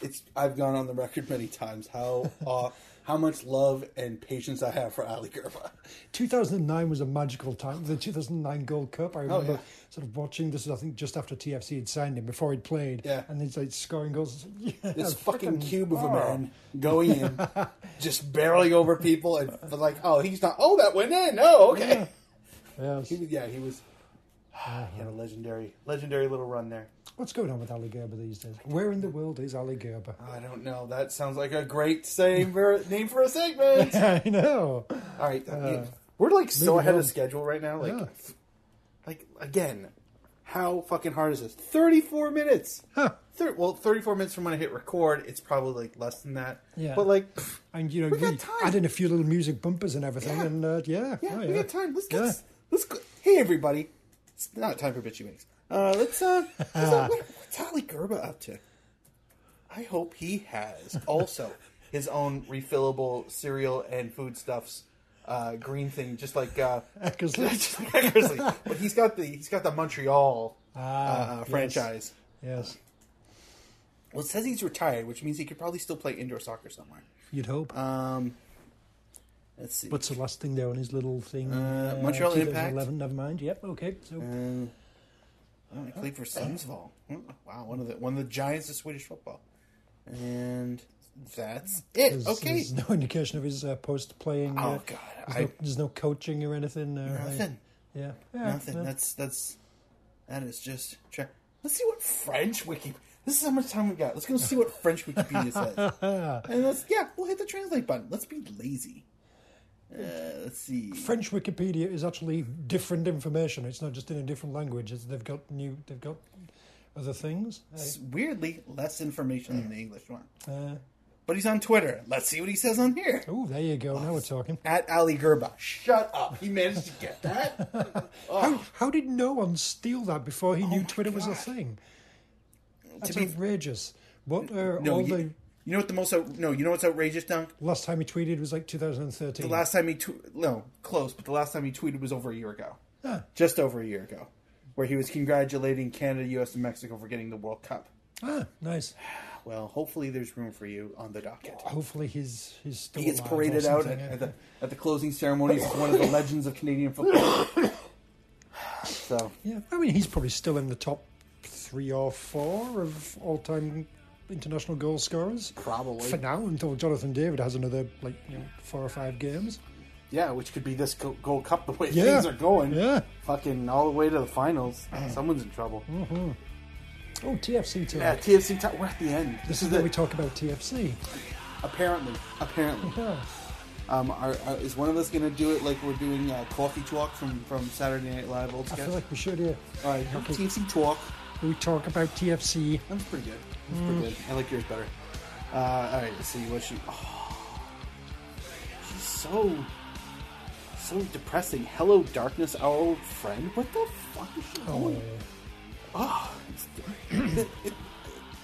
it's I've gone on the record many times how uh, how much love and patience I have for Ali Gerba. 2009 was a magical time. The 2009 Gold Cup. I oh, remember Oh, yeah. sort of watching this. I think just after TFC had signed him, before he'd played. Yeah. and he's like scoring goals. Yeah, This fucking cube of a oh. man going in, just barreling over people, and like, oh, he's not. Oh, that went in. No, okay. Yes. He yeah, he was. He had a legendary, legendary little run there. What's going on with Ali Gerba these days? Where in the world is Ali Gerba? I don't know. That sounds like a great same ver- name for a segment. I know. All right, we're like so ahead on. of schedule right now. Like, Yeah. like again, How fucking hard is this? 34 minutes. Huh. Thir- well, 34 minutes from when I hit record. It's probably like less than that. Yeah. But like, And you know, We got we time. add in a few little music bumpers and everything, Yeah. and uh, yeah, yeah, oh, we got time. Let's Yeah. let's, let's go. Hey everybody, it's not time for bitchy makes. Uh, let's uh, let's, uh what, what's Ali Gerba up to? I hope he has also his own refillable cereal and foodstuffs uh, green thing, just like uh, Eckersley. just like Eckersley. But he's got the he's got the Montreal Ah, uh, yes. franchise. Yes, Well, it says he's retired, which means he could probably still play indoor soccer somewhere. you'd hope. Um, let's see. What's the last thing there on his little thing? Uh, Montreal Impact. 2011, Never mind. Yep. Okay. So Uh, oh, played for Sundsvall. Oh, Wow, one of the one of the giants of Swedish football. And that's it. there's, okay. there's no indication of his uh, post-playing. Oh uh, God, There's, I no, there's no coaching or anything. Uh, nothing, Yeah. yeah nothing. yeah. That's that's that is just. Tra- Let's see what French wiki. This is how much time we got. Let's go see what French Wikipedia says. and let's yeah, we'll hit the translate button. Let's be lazy. Uh, let's see. French Wikipedia is actually different information. It's not just in a different language. It's, they've got new. They've got other things. It's weirdly less information than the English one. Uh, But he's on Twitter. Let's see what he says on here. oh, there you go. Now we're talking. At Ali Gerba. Shut up. He managed to get that. How, how did no one steal that before he knew Oh my Twitter was a thing? That's be- outrageous. What are No, all you, the you know what the most out, no, you know what's outrageous, Dunk? last time he tweeted was like 2013? The last time he tw- no close, but the last time he tweeted was over a year ago, Ah, just over a year ago, where he was congratulating Canada, U.S., and Mexico for getting the World Cup. ah, nice. Well, hopefully there's room for you on the docket. Hopefully he's he's still He gets paraded out at, at the at the closing ceremonies as one of the legends of Canadian football. So Yeah, I mean he's probably still in the top three or four of all-time international goal scorers probably, for now until Jonathan David has another like you know four or five games. yeah, which could be this Go- Gold Cup the way Yeah. things are going. Yeah. fucking all the way to the finals. Someone's in trouble. Oh, TFC too. Yeah, TFC. T- we're at the end. This is where we talk about TFC. apparently. Apparently, Yeah. um, are, are, is one of us going to do it like we're doing uh, coffee talk from from Saturday Night Live old I feel like we should. Yeah. all right, okay. TFC talk. We talk about TFC. That's pretty good. That's pretty good. I like yours better. Uh, all right, let's see what she. Oh, she's so so depressing. Hello, darkness, our old friend. What the fuck is she doing? Oh, it's-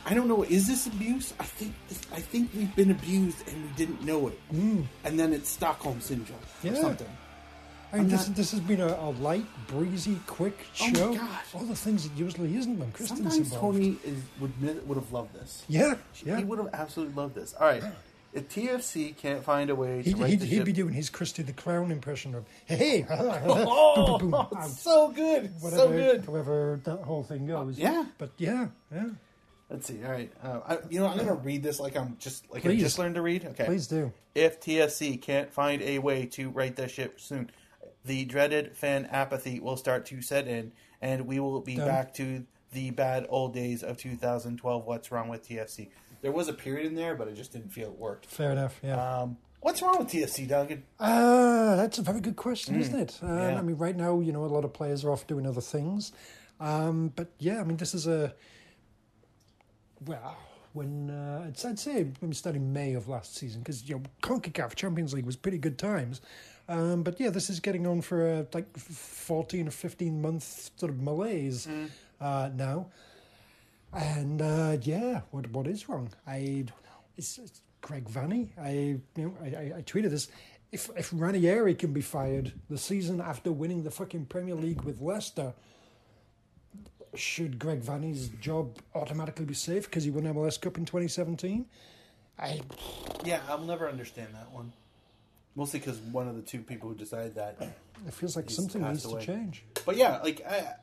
I don't know. Is this abuse? I think this, I think we've been abused and we didn't know it. Mm. And then it's Stockholm syndrome or Yeah. something. I mean, this, not- this has been a, a light, breezy, quick Oh my show. God. All the things it usually isn't when Kristin's Sometimes involved. Tony is, would would have loved this. Yeah, yeah. He would have absolutely loved this. All right. If TFC can't find a way to He'd, he'd, he'd be doing his Krusty the Clown impression of hey, oh, boom, boom, boom. so good, whatever, so good. however that whole thing goes. yeah. but yeah, yeah. Let's see. All right. Uh, I, you know, I'm to read this like I'm just like I just learned to read. Okay. Please do. If TFC can't find a way to right the ship soon, the dreaded fan apathy will start to set in, and we will be Done. back to the bad old days of 2012. What's wrong with TFC? There was a period in there, but I just didn't feel it worked. Fair enough. Yeah. Um, what's wrong with TFC, Duncan? Uh, that's a very good question, isn't it? Uh, yeah. I mean, right now, you know, a lot of players are off doing other things. Um, but yeah, I mean, this is a. Well, when. Uh, I'd, I'd say when we started May of last season, because, you know, CONCACAF Champions League was pretty good times. Um, but yeah, this is getting on for a, like 14 or 15 month sort of malaise uh, now. And uh, yeah, what what is wrong? I it's, it's Greg Vanney. I you know I, I, I tweeted this. If if Ranieri can be fired the season after winning the fucking Premier League with Leicester, should Greg Vanney's job automatically be safe because he won MLS Cup in 2017? I Yeah, I'll never understand that one. Mostly because one of the two people who decided that. it feels like He's something passed needs away. to change. But yeah, like, I,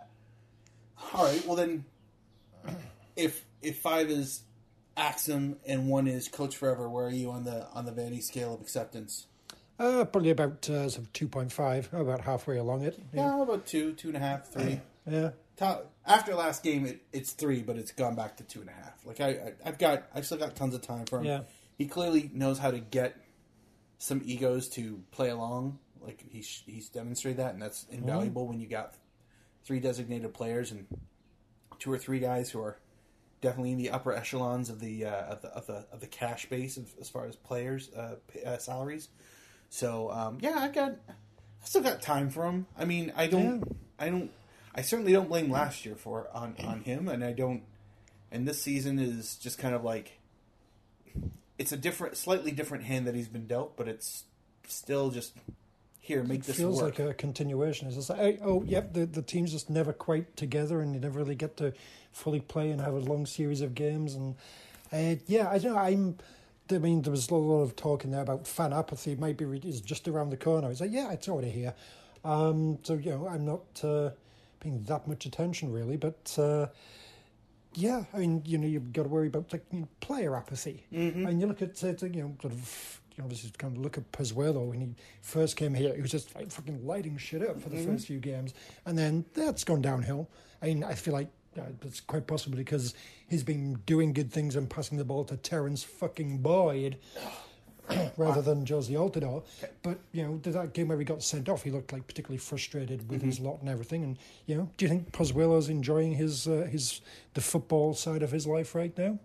all right. Well, then, if if five is Axum and one is Coach Forever, where are you on the on the Vanney scale of acceptance? Uh, probably about uh, sort of 2.5, about halfway along it. Yeah, about two, two and a half, three. Yeah. Top, after last game, it, it's three, but it's gone back to two and a half. Like I, I, I've got, I've still got tons of time for him. Yeah. He clearly knows how to get some egos to play along. Like he's he's demonstrated that, and that's invaluable when you got three designated players and two or three guys who are definitely in the upper echelons of the uh, of the of the of the cash base of, as far as players uh, uh, salaries. So um, yeah, I got I still got time for him. I mean, I don't I don't I certainly don't blame last year for on on him, and I don't. And this season is just kind of like it's a different, slightly different hand that he's been dealt, but it's still just here. Make this feels work. like a continuation. It's just like, oh, yep, the, the team's just never quite together and you never really get to fully play and have a long series of games. And uh, yeah, I know. I'm. I mean, there was a lot of talk in there about fan apathy. Might be is just around the corner. It's like, yeah, it's already here. Um, so you know, I'm not uh, paying that much attention really, but. Uh, yeah, I mean, you know, you've got to worry about like you know, player apathy, Mm-hmm. and you look at uh, you know, sort of, you know, obviously kind of look at Pozuelo when he first came here, he was just like fucking lighting shit up for the Mm-hmm. first few games, and then that's gone downhill. I mean, I feel like uh, that's quite possibly because he's been doing good things and passing the ball to Terence fucking Boyd. rather than Jozy Altidore. But, you know, that game where he got sent off, he looked like particularly frustrated with his lot and everything. And, you know, do you think Pozuelo's enjoying his, uh, his, the football side of his life right now?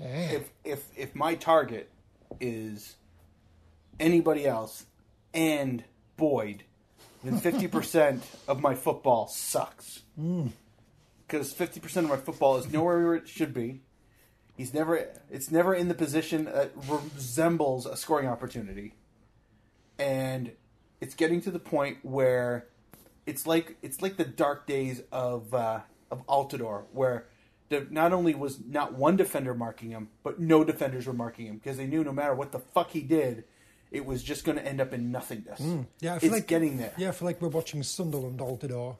Eh. if if if my target is anybody else and Boyd, then fifty percent of my football sucks. Because fifty percent of my football is nowhere where it should be. He's never. It's never in the position that resembles a scoring opportunity, and it's getting to the point where it's like it's like the dark days of uh, of Altidore, where not only was not one defender marking him, but no defenders were marking him because they knew no matter what the fuck he did, it was just going to end up in nothingness. Yeah, I it's feel like getting there. Yeah, I feel like we're watching Sunderland Altidore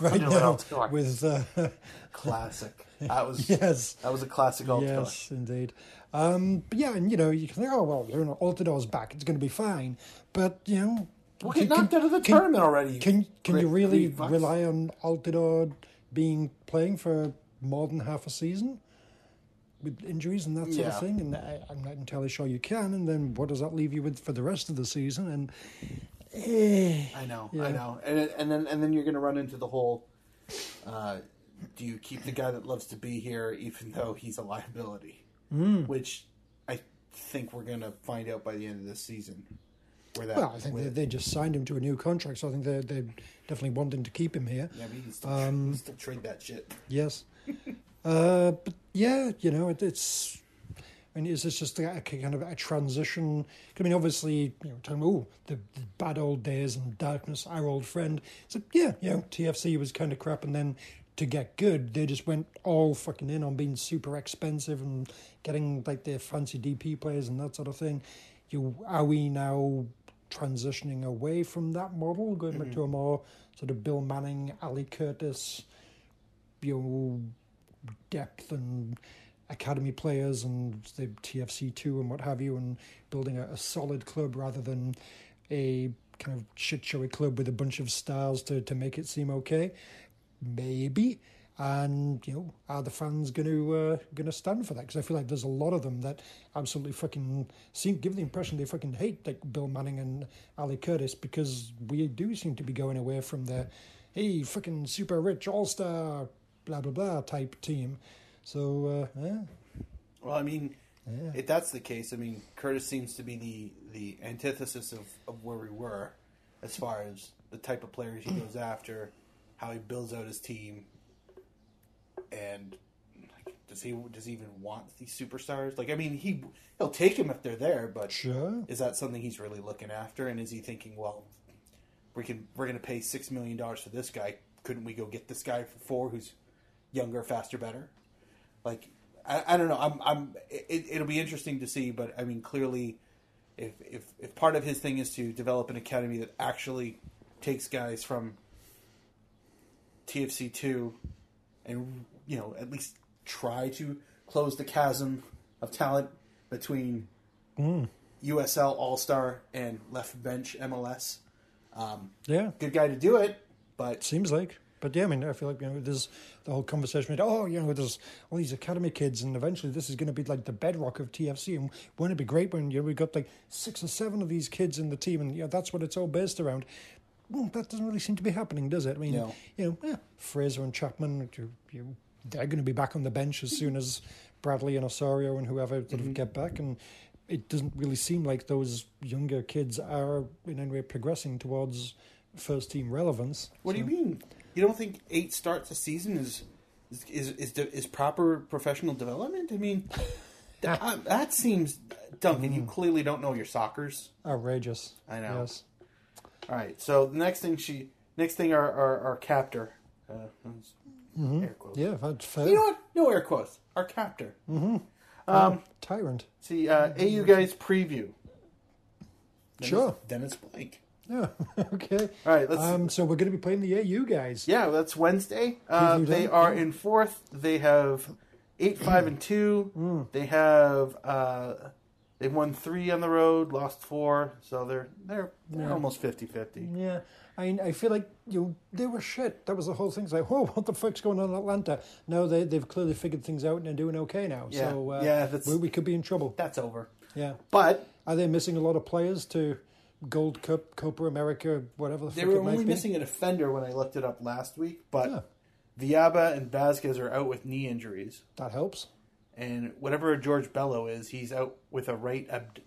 right now with uh, Classic. That was yes, that was a classic Altidore. yes, indeed. Um, but yeah, and you know, you can think, oh well, you know, Altidore's back; it's going to be fine. But you know, We'll can- knocked out of the can- tournament already. Can can you really rely on Altidore being playing for more than half a season with injuries and that sort Yeah. of thing? And I, I'm not entirely sure you can. And then what does that leave you with for the rest of the season? And eh, I know, Yeah. I know, and and then and then you're going to run into the whole. Uh, do you keep the guy that loves to be here, even though he's a liability? Hmm. Which I think we're going to find out by the end of this season. Where that? well, I think they, they just signed him to a new contract, so I think they they definitely wanting to keep him here. yeah, but you can still, Um, still trade that shit. Yes. uh, but yeah, you know, it, it's. I mean, is this just a, a kind of a transition? I mean, obviously, you know, talking, oh, the, the bad old days and darkness, our old friend. So yeah, you know, TFC was kind of crap, and then to get good, they just went all fucking in on being super expensive and getting like their fancy DP players and that sort of thing. You are we now transitioning away from that model, going back to a more sort of Bill Manning, Ali Curtis, you know, depth and academy players and the TFC two and what have you, and building a, a solid club rather than a kind of shit showy club with a bunch of stars to, to make it seem okay. Maybe. And you know, are the fans going to uh, going to stand for that? Because I feel like there's a lot of them that absolutely fucking seem give the impression they fucking hate like Bill Manning and Ali Curtis because we do seem to be going away from the hey fucking super rich all star blah blah blah type team. So uh, yeah, Well, I mean, Yeah. if that's the case, I mean, Curtis seems to be the the antithesis of, of where we were, as far as the type of players he goes after, how he builds out his team, and does he does he even want these superstars? Like, I mean, he he'll take them if they're there, but sure. is that something he's really looking after? And is he thinking, well, we can we're going to pay six million dollars for this guy? Couldn't we go get this guy for four, who's younger, faster, better? Like, I, I don't know. I'm I'm. It, it'll be interesting to see, but I mean, clearly, if if if part of his thing is to develop an academy that actually takes guys from TFC two, and you know at least try to close the chasm of talent between USL All Star and left bench MLS. Um, Yeah, good guy to do it, but seems like. But yeah, I mean, I feel like you know, there's the whole conversation with, oh, you know, there's all these academy kids, and eventually this is going to be like the bedrock of TFC. And wouldn't it be great when you know, we got like six or seven of these kids in the team, and you know, that's what it's all based around. Mm, that doesn't really seem to be happening, does it? I mean, No. you know, yeah, Fraser and Chapman, you, you they're going to be back on the bench as soon as Bradley and Osorio and whoever sort Mm-hmm. of get back. And it doesn't really seem like those younger kids are in any way progressing towards first team relevance. What do you mean? You don't think eight starts a season is is is is, proper professional development? I mean, that, uh, that seems Duncan. You clearly don't know your soccer's. Outrageous. I know. Yes. All right. So the next thing she next thing our our, our captor. Uh, Air quotes. Yeah, that's fair. You know what? No air quotes. Our captor. Um, Tyrant. See, uh, AU guys preview. Dennis- Sure. Dennis Blake. Yeah. okay. All right, let's- Um, so we're going to be playing the AU guys. Yeah, that's Wednesday. Uh, they are in fourth. They have eight, five, and two. Hmm. They have uh, they won three on the road, lost four, so they're they're, they're almost 50-50. Yeah, I mean, I feel like you know, they were shit. That was the whole thing. It's like, oh, what the fuck's going on in Atlanta? No, they they've clearly figured things out and they're doing okay now. Yeah, So uh, yeah, we, we could be in trouble. That's over. Yeah, But are they missing a lot of players to Gold Cup, Copa America, whatever the they fuck were it might only missing a defender when I looked it up last week. But Yeah. Viaba and Vasquez are out with knee injuries, That helps. and whatever George Bello is, he's out with a right abd-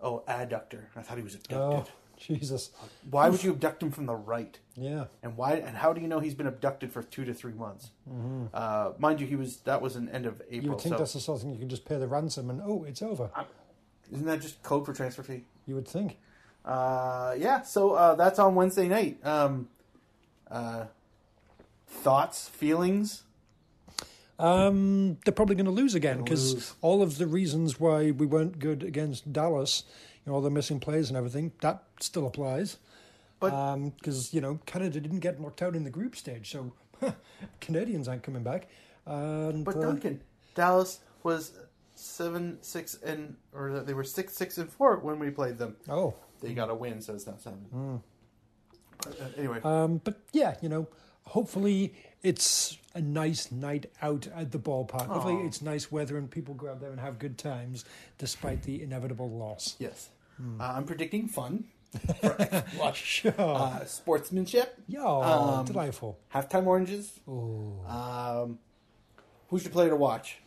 oh adductor. I thought he was Oh, abducted. Jesus. Why would you abduct him from the right? Yeah. And why? And how do you know he's been abducted for two to three months? Uh, mind you, he was that was an end of April. Mm-hmm. You would think so that's the sort of thing you can just pay the ransom and oh, it's over. isn't that just code for transfer fee? You would think. Uh, yeah. So uh, that's on Wednesday night. Um, uh, thoughts, feelings. Um, they're probably going to lose again because all of the reasons why we weren't good against Dallas, you know, all the missing players and everything, that still applies. But- because you know Canada didn't get knocked out in the group stage, so Canadians aren't coming back. And But uh, Duncan, Dallas was seven six and or they were six six and four when we played them. oh, They got a win, so it's not seven. But, uh, anyway, um, but yeah, you know, hopefully it's a nice night out at the ballpark. Hopefully Aw. it's nice weather and people go out there and have good times despite the inevitable loss. yes, Hmm. uh, I'm predicting fun. Watch. Sure. Uh, sportsmanship. yeah, um, delightful. Halftime oranges. Oh. Um, who's your player to watch?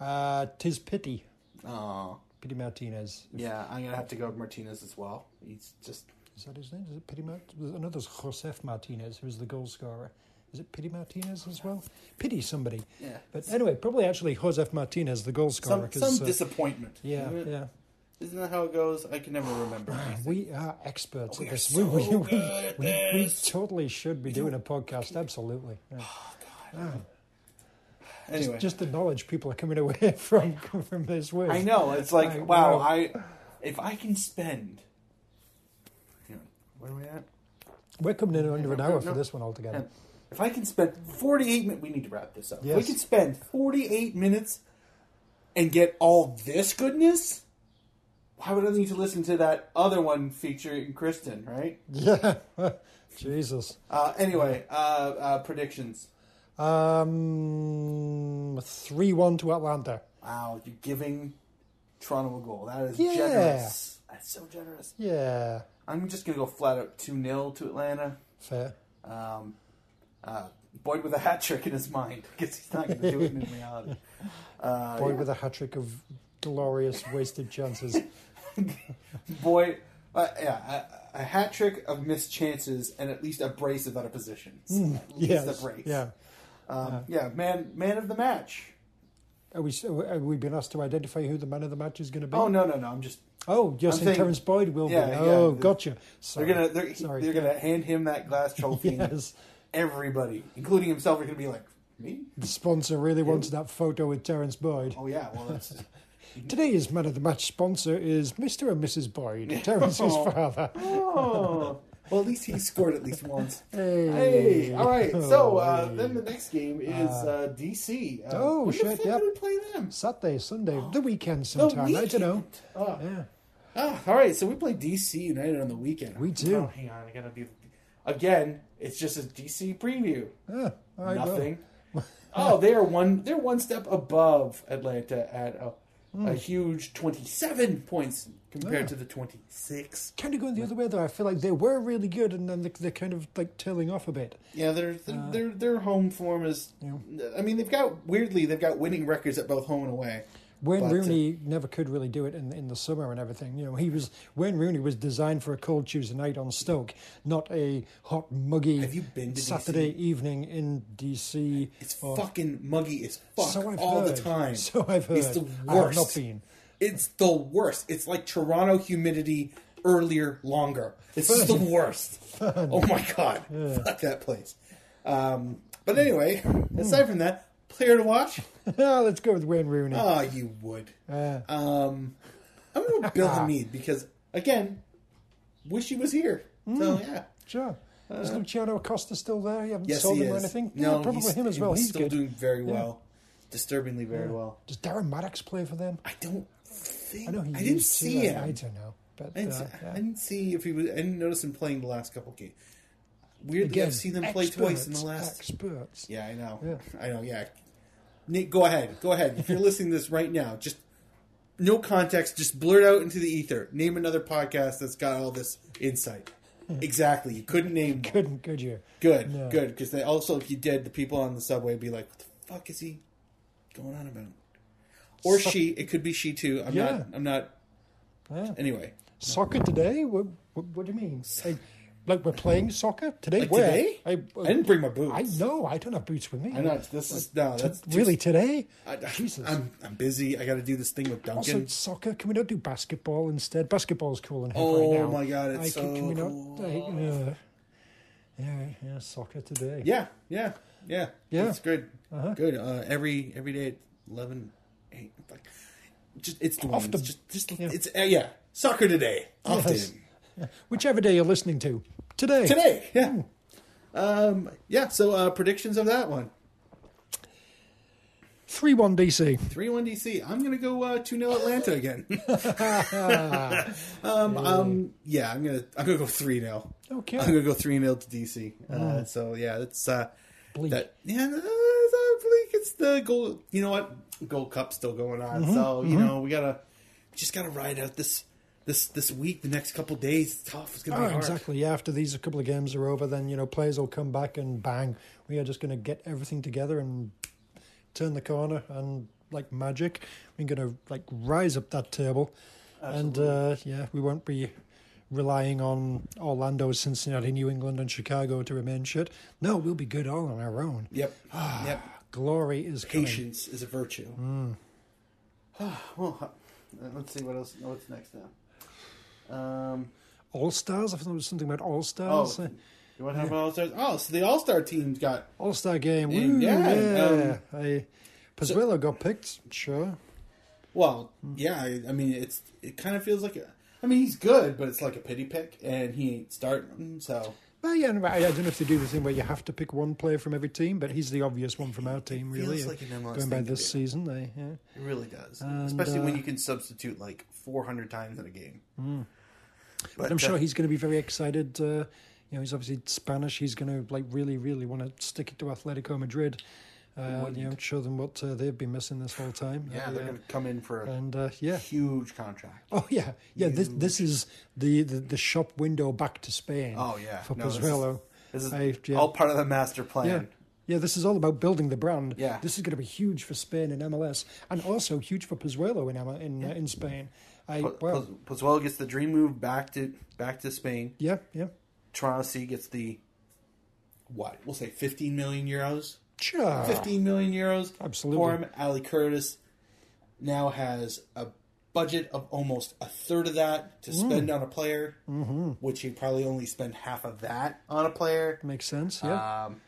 Uh, tis pity. Oh, Pity Martinez. yeah, I'm gonna have to go with Martinez as well. He's just Is that his name? Is it Pity Martinez? I know there's Josef Martinez, who's the goal scorer. Is it Pity Martinez as well? Pity somebody. yeah, But anyway, probably actually Josef Martinez, the goal scorer. some some uh, disappointment. yeah, yeah. Isn't that how it goes? I can never remember. We are experts We at are so we, we, we, good at we, we this. totally should be doing a podcast. Absolutely. Yeah. Anyway, Just, just the knowledge people are coming away from from this with. I know it's like I wow. I if I can spend. You know, where are we at? We're coming in under an hour for this one altogether. If I can spend 48 minutes, we need to wrap this up. If we Yes. can spend 48 minutes and get all this goodness, why would I need to listen to that other one featuring Kristin, right? Yeah. Jesus. Uh, anyway, uh, uh, predictions. Um, three one to Atlanta. Wow, you're giving Toronto a goal. That is Yeah. generous. That's so generous. Yeah, I'm just going to go flat out 2 0 to Atlanta. fair. Um, uh, Boyd with a hat trick in his mind because he's not going to do it in reality. Uh, Boy yeah. with a hat trick of glorious wasted chances. Boy, uh, yeah, a, a hat trick of missed chances and at least a brace of out of positions. At least Hmm, yes, a brace. yeah. Um, yeah, man, man of the match. Are we? Are we being asked to identify who the man of the match is going to be? Oh no, no, no! I'm just Oh, you're I'm saying saying- Terrence Boyd will Yeah, be. Oh, the- gotcha. Sorry. they're gonna they're, Sorry. they're gonna hand him that glass trophy. Yes. Everybody, including himself, are gonna be like me. The sponsor really wants that photo with Terrence Boyd. Oh yeah, well that's Today's man of the match sponsor is Mr. and Mrs. Boyd, Terrence's Oh. father. oh. Well, at least he scored at least once. Hey. Hey, all right. So uh, Oh, then the next game is uh, DC. Uh, Oh, when the shit, fuck yep. we play them? Saturday, Sunday, the weekend The sometime. I don't know. Oh. Yeah. Ah, all right, so we play DC United on the weekend. We do. Oh, hang on, I gotta do. Again, it's just a DC preview. Yeah. All right, well. Nothing. oh, they are one. They're one step above Atlanta at. Oh, Hmm. a huge 27 points compared Yeah. to the 26. Kind of going the other way though. I feel like they were really good, and then they- they're kind of like tailing off a bit. Yeah, their their uh, their, their home form is. Yeah. I mean, they've got weirdly they've got winning records at both home and away. Wayne But, uh, Rooney never could really do it in in the summer and everything. You know, he was Wayne Rooney was designed for a cold Tuesday night on Stoke, not a hot muggy Have you been Saturday DC? evening in DC. It's or- fucking muggy as fuck So I've all heard. the time. So I've heard. It's the worst. not been. It's the worst. It's like Toronto humidity earlier, longer. It's just the worst. Oh my god, fuck that place. Um, but anyway, aside from that, player to watch. Ah, Let's go with Wayne Rooney. Oh, you would. Uh, Um, I'm going with Bill Hamid because again, wish he was here. So yeah. sure. Is Luciano Acosta still there? You haven't uh, Yes, sold he him or is. anything? No, yeah, probably he's, him as well. He's still good. doing very well, disturbingly very well. Does Darren Mattocks play for them? I don't think I know he I didn't see him. I don't know, but I didn't, uh, see, yeah. I didn't see if he was. I didn't notice him playing the last couple games. Weirdly, Again, I've seen them play twice in the last. experts. Yeah, I know. Yeah. I know. Yeah, Nate, go ahead. Go ahead. If you're listening to this right now, just no context, just blurt out into the ether. Name another podcast that's got all this insight. Exactly. You couldn't name one. Couldn't, could you? Good, No. good. Because they also, if you did, the people on the subway would be like, "What the fuck is he going on about?" Or she. It could be she too. I'm Yeah. not. I'm not. Yeah. Anyway, Soccer today? What, what, what do you mean? Like, like we're playing soccer today? like Where? today, I, I didn't bring my boots. I know. I don't have boots with me. I know. This is no. That's too- really today? I, Jesus. I'm I'm busy. I got to do this thing with Duncan. it's soccer. Can we not do basketball instead? Basketball's cool and hip Oh right now. Oh my God, it's I, can, can we so not? Like, uh, yeah, yeah, soccer today. Yeah, yeah, yeah. Yeah. It's good. Uh-huh. Good. Uh, every every day at 11, 8, like, just it's the Off the- just just yeah. it's uh, yeah. Soccer today. Often Yes. Whichever day you're listening to. Today. today. Yeah. Um. Yeah. So uh, predictions of that one. 3 1 DC. Three one DC. I'm gonna go uh, two 0 Atlanta again. um. Um. Yeah. I'm gonna I'm gonna go three 0 Okay. I'm gonna go three 0 to DC. Uh, so yeah, that's uh, Bleak. that. Yeah, uh, it's not bleak. It's the gold. You know what? Gold Cup's still going on. Mm-hmm, So you know we gotta just gotta ride out this this this week. The next couple days. It's tough. It's gonna Oh, be hard. exactly. Yeah, after these a couple of games are over, then you know players will come back and bang, we are just going to get everything together and turn the corner and like magic, we're going to like rise up that table, Absolutely. and uh, yeah, we won't be relying on Orlando, Cincinnati, New England, and Chicago to remain shit. No, we'll be good all on our own. Yep. yep. Glory is coming. Patience is a virtue. Mm. well, uh, let's see what else. What's next now? Um. All stars. I thought it was something about all Oh, stars. you want to have all stars? Oh, so the All Star teams got All Star game. And, yeah. yeah, I, Pozuelo got picked. Sure. Well, yeah, I, I mean, it's it kind of feels like a. I mean, he's good, but it's like a pity pick, and he ain't starting. So Well, yeah, no, I, I don't know if they do the thing where you have to pick one player from every team, but he's the obvious one from our team, really. feels like an MLS going by thing to this do. season, they, yeah. it really does, And, especially when uh, you can substitute like 400 times in a game. But, But I'm sure uh, he's going to be very excited. Uh, you know, he's obviously Spanish. He's going to like really, really want to stick it to Atletico Madrid. Uh, you know, show them what uh, they've been missing this whole time. Yeah, Uh, they're going to come in for a and uh, yeah, huge contract. Oh yeah, yeah. This this is the, the, the shop window back to Spain. Oh, yeah. for No, this is- This is I- yeah. all part of the master plan. Yeah, yeah. This is all about building the brand. Yeah. this is going to be huge for Spain and MLS, and also huge for Pozuelo in in uh, in Spain. I well, Poz- Pozuelo gets the dream move back to back to Spain. yeah, yeah. Toronto C gets the what? We'll say 15 million euros. Sure. 15 million euros Absolutely. for him. Ali Curtis now has a budget of almost a third of that to spend on a player, mm-hmm. which he probably only spend half of that on a player. Makes sense. Yeah, Um,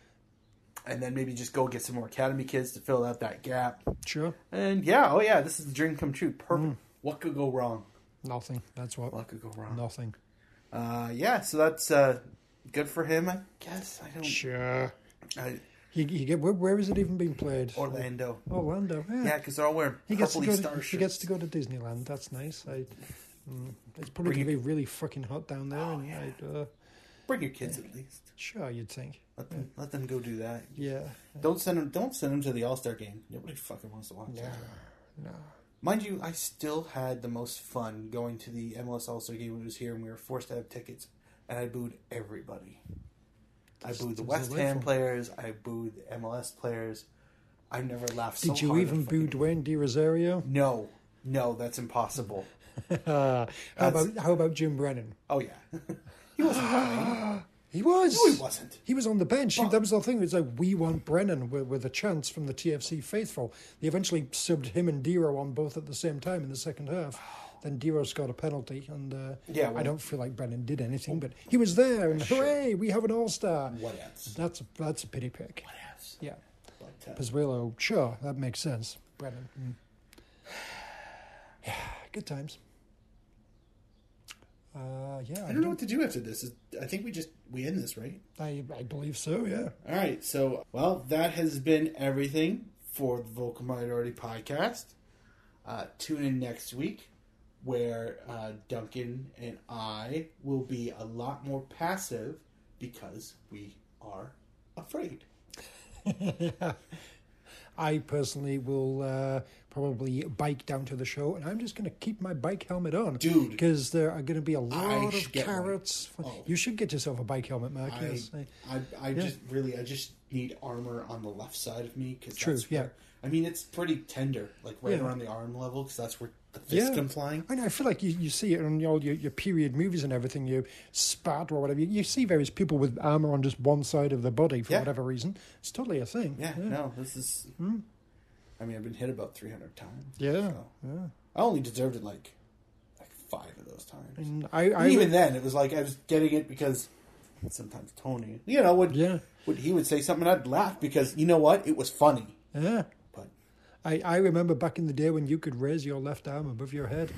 and then maybe just go get some more academy kids to fill out that gap. sure. And yeah, oh yeah, this is the dream come true. Perfect. What could go wrong? Nothing. That's what. What could go wrong? Nothing. Uh, yeah, so that's uh, good for him, I guess. I don't. Sure. I, He, he get where, where is it even being played? Orlando. Orlando. Yeah. Yeah, because they're all wearing He gets to go. To, he gets to go to Disneyland. That's nice. I, mm, it's probably going to be really fucking hot down there. Oh, and yeah. I'd, uh, Bring your kids at least. sure, you'd think. Let them let them go do that. Yeah. Don't send them. Don't send them to the All Star game. Nobody fucking wants to watch No. that. No. Mind you, I still had the most fun going to the MLS All Star game when it was here, and we were forced to have tickets, and I booed everybody. I booed the West Ham players. I booed the MLS players. I never laughed so Did you hard even boo fucking- Dwayne De Rosario? No, no, that's impossible. Uh, how That's- about how about Jim Brennan? Oh yeah, he wasn't playing. He was. No, he wasn't. He was on the bench. Well- that was the thing. It was like we want Brennan with, with a chance from the TFC faithful. They eventually subbed him and Diro on both at the same time in the second half. Then Diro got a penalty, and uh, Yeah, well- I don't feel like Brennan did anything, but he was there, and Sure. hooray, we have an all star. What else? That's a, that's a pity pick. What else? Yeah, But, uh, sure, that makes sense. Brennan, mm. yeah, good times. Uh, yeah, I don't know what to do after this. I think we just we end this right. I, I believe so. Yeah. All right, so well, that has been everything for the Vocal Minority podcast. Uh, tune in next week, where uh, Duncan and I will be a lot more passive because we are afraid. I personally will uh, probably bike down to the show, and I'm just going to keep my bike helmet on, Dude. because there are going to be a lot of carrots. Oh. You should get yourself a bike helmet, Mark. I, yes. I- I, I just really, I just need armor on the left side of me because True, that's where, yeah. I mean, it's pretty tender, like right Yeah. around the arm level, because that's where the fist Yeah. come flying. I know. I feel like you, you see it in all your, your period movies and everything. You spat or whatever. You, you see various people with armor on just one side of their body for Yeah. whatever reason. It's totally a thing. Yeah, no, this is. Hmm. I mean, I've been hit about three hundred times. Yeah. so. yeah. I only deserved it like like five of those times. And I, I And even then, it was like I was getting it because sometimes Tony, you know, would Yeah. would he would say something, I'd laugh because you know what, it was funny. yeah. I, I remember back in the day when you could raise your left arm above your head.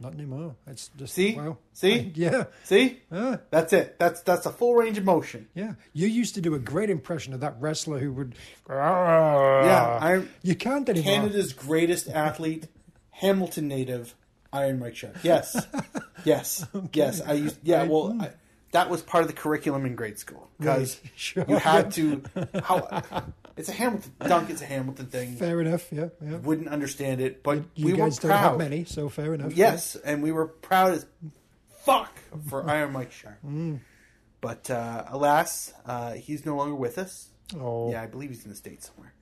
Not anymore. It's just See? wow. See? Yeah. see, Yeah. that's it. That's that's a full range of motion. Yeah, you used to do a great impression of that wrestler who would. Yeah, ah. I'm You can't anymore. Canada's greatest athlete, Hamilton native, Iron Mike Sharpe. Yes, yes, yes. I used. Yeah, well, I, that was part of the curriculum in grade school because Right, sure. you had to. How it's a Hamilton dunk. It's a Hamilton thing. Fair enough. Yeah, yeah. Wouldn't understand it, but You we guys were don't proud. have many, so fair enough. Yes, and we were proud as fuck for Iron Mike Sharpe. Mm. But uh, alas, uh, he's no longer with us. Oh, Yeah, I believe he's in the states somewhere.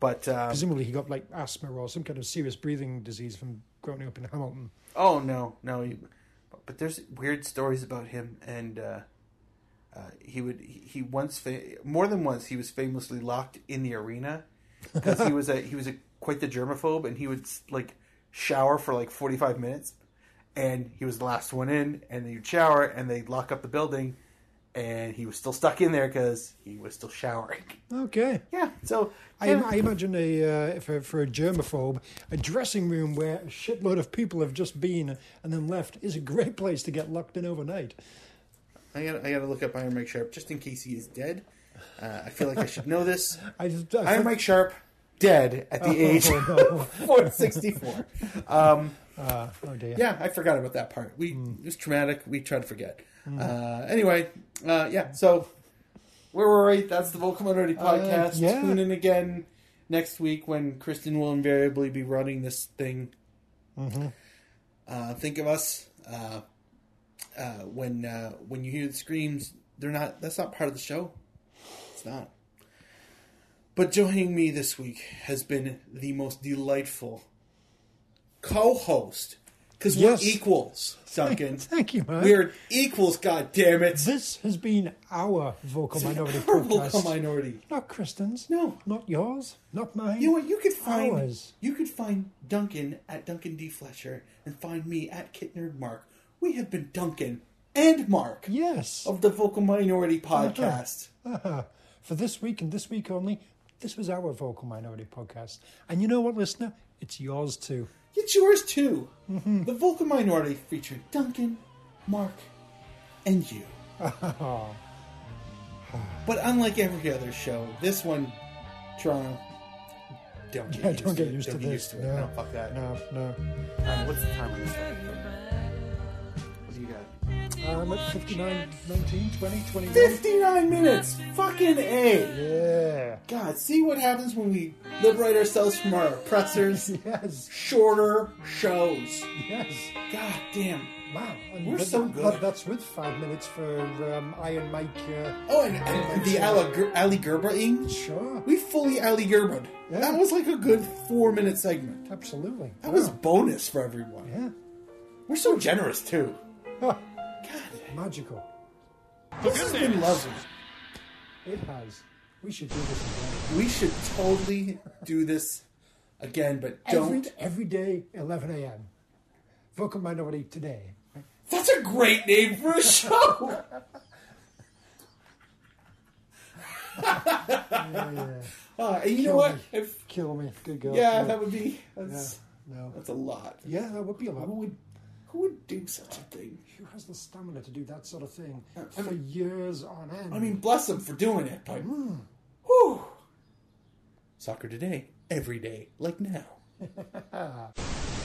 But um, presumably he got like asthma or some kind of serious breathing disease from growing up in Hamilton. Oh no, no. He, but there's weird stories about him, and uh, uh, he would he, he once fa- more than once he was famously locked in the arena because he was a he was a quite the germaphobe, and he would like shower for like forty five minutes, and he was the last one in, and then you'd shower, and they'd lock up the building, and he was still stuck in there because he was still showering. Okay. Yeah, so I, yeah. I imagine a uh, for, for a germaphobe, a dressing room where a shitload of people have just been and then left is a great place to get locked in overnight. I gotta, I gotta look up Iron Mike Sharpe just in case he is dead. Uh, I feel like I should know this. I just I Iron Mike Sharpe dead at the age Oh, no. of 464. Um, Uh, oh dear. yeah, I forgot about that part. We it was traumatic. We tried to forget. Uh, anyway, uh, yeah. So where were we? That's the Vocal Minority podcast. yeah. Tune in again next week when Kristin will invariably be running this thing. Uh, think of us uh, uh, when uh, when you hear the screams. They're not. That's not part of the show. It's not. But joining me this week has been the most delightful co-host because Yes. we're equals, Duncan. Thank you, man. We're equals. God damn it! This has been our vocal minority Our podcast. vocal minority. Not Kristin's. No. Not yours. Not mine. You know what? You could find Ours. you could find Duncan at Duncan D Fletcher and find me at Kit Nerd Mark. We have been Duncan and Mark Yes. of the Vocal Minority podcast. Uh-huh. For this week and this week only, this was our vocal minority podcast. And you know what, listener? It's yours too. It's yours too. The Vocal Minority featuring Duncan, Mark, and you. but unlike every other show, this one, Toronto, don't get Yeah, used don't to get it. used Don't to get this. used to it. No. No, fuck that. No, no. Uh, what's the time on this one? What do you got? Um, at 59, 19, 20, 21. 59 minutes! Fucking A! Yeah. God, see what happens when we liberate ourselves from our oppressors? Yes. Shorter shows. Yes. God damn. Wow. And We're that- so that- good. that's with five minutes for um, Iron Mike. Uh, Oh, and, and the Ali, Ger- Ali Gerba-ing. sure. We fully Ali Gerbered. Yeah. That was like a good four minute segment. Absolutely. That was Wow. bonus for everyone. Yeah. We're so generous too. Huh. God, Magical. this has been lovely. It has. We should do this again. We should totally do this again, but don't. every day, 11 a.m. Vocal Minority today. That's a great name for a show. Yeah, yeah. Uh, and you know Kill what? me. If Kill me. Good girl. yeah, yeah. that would be that's No. that's a lot. Yeah, that would be a lot. Who would do such a thing? Who has the stamina to do that sort of thing uh, I for years on end? I mean, bless them for doing it, but hmm. whew. Soccer today, every day, like now.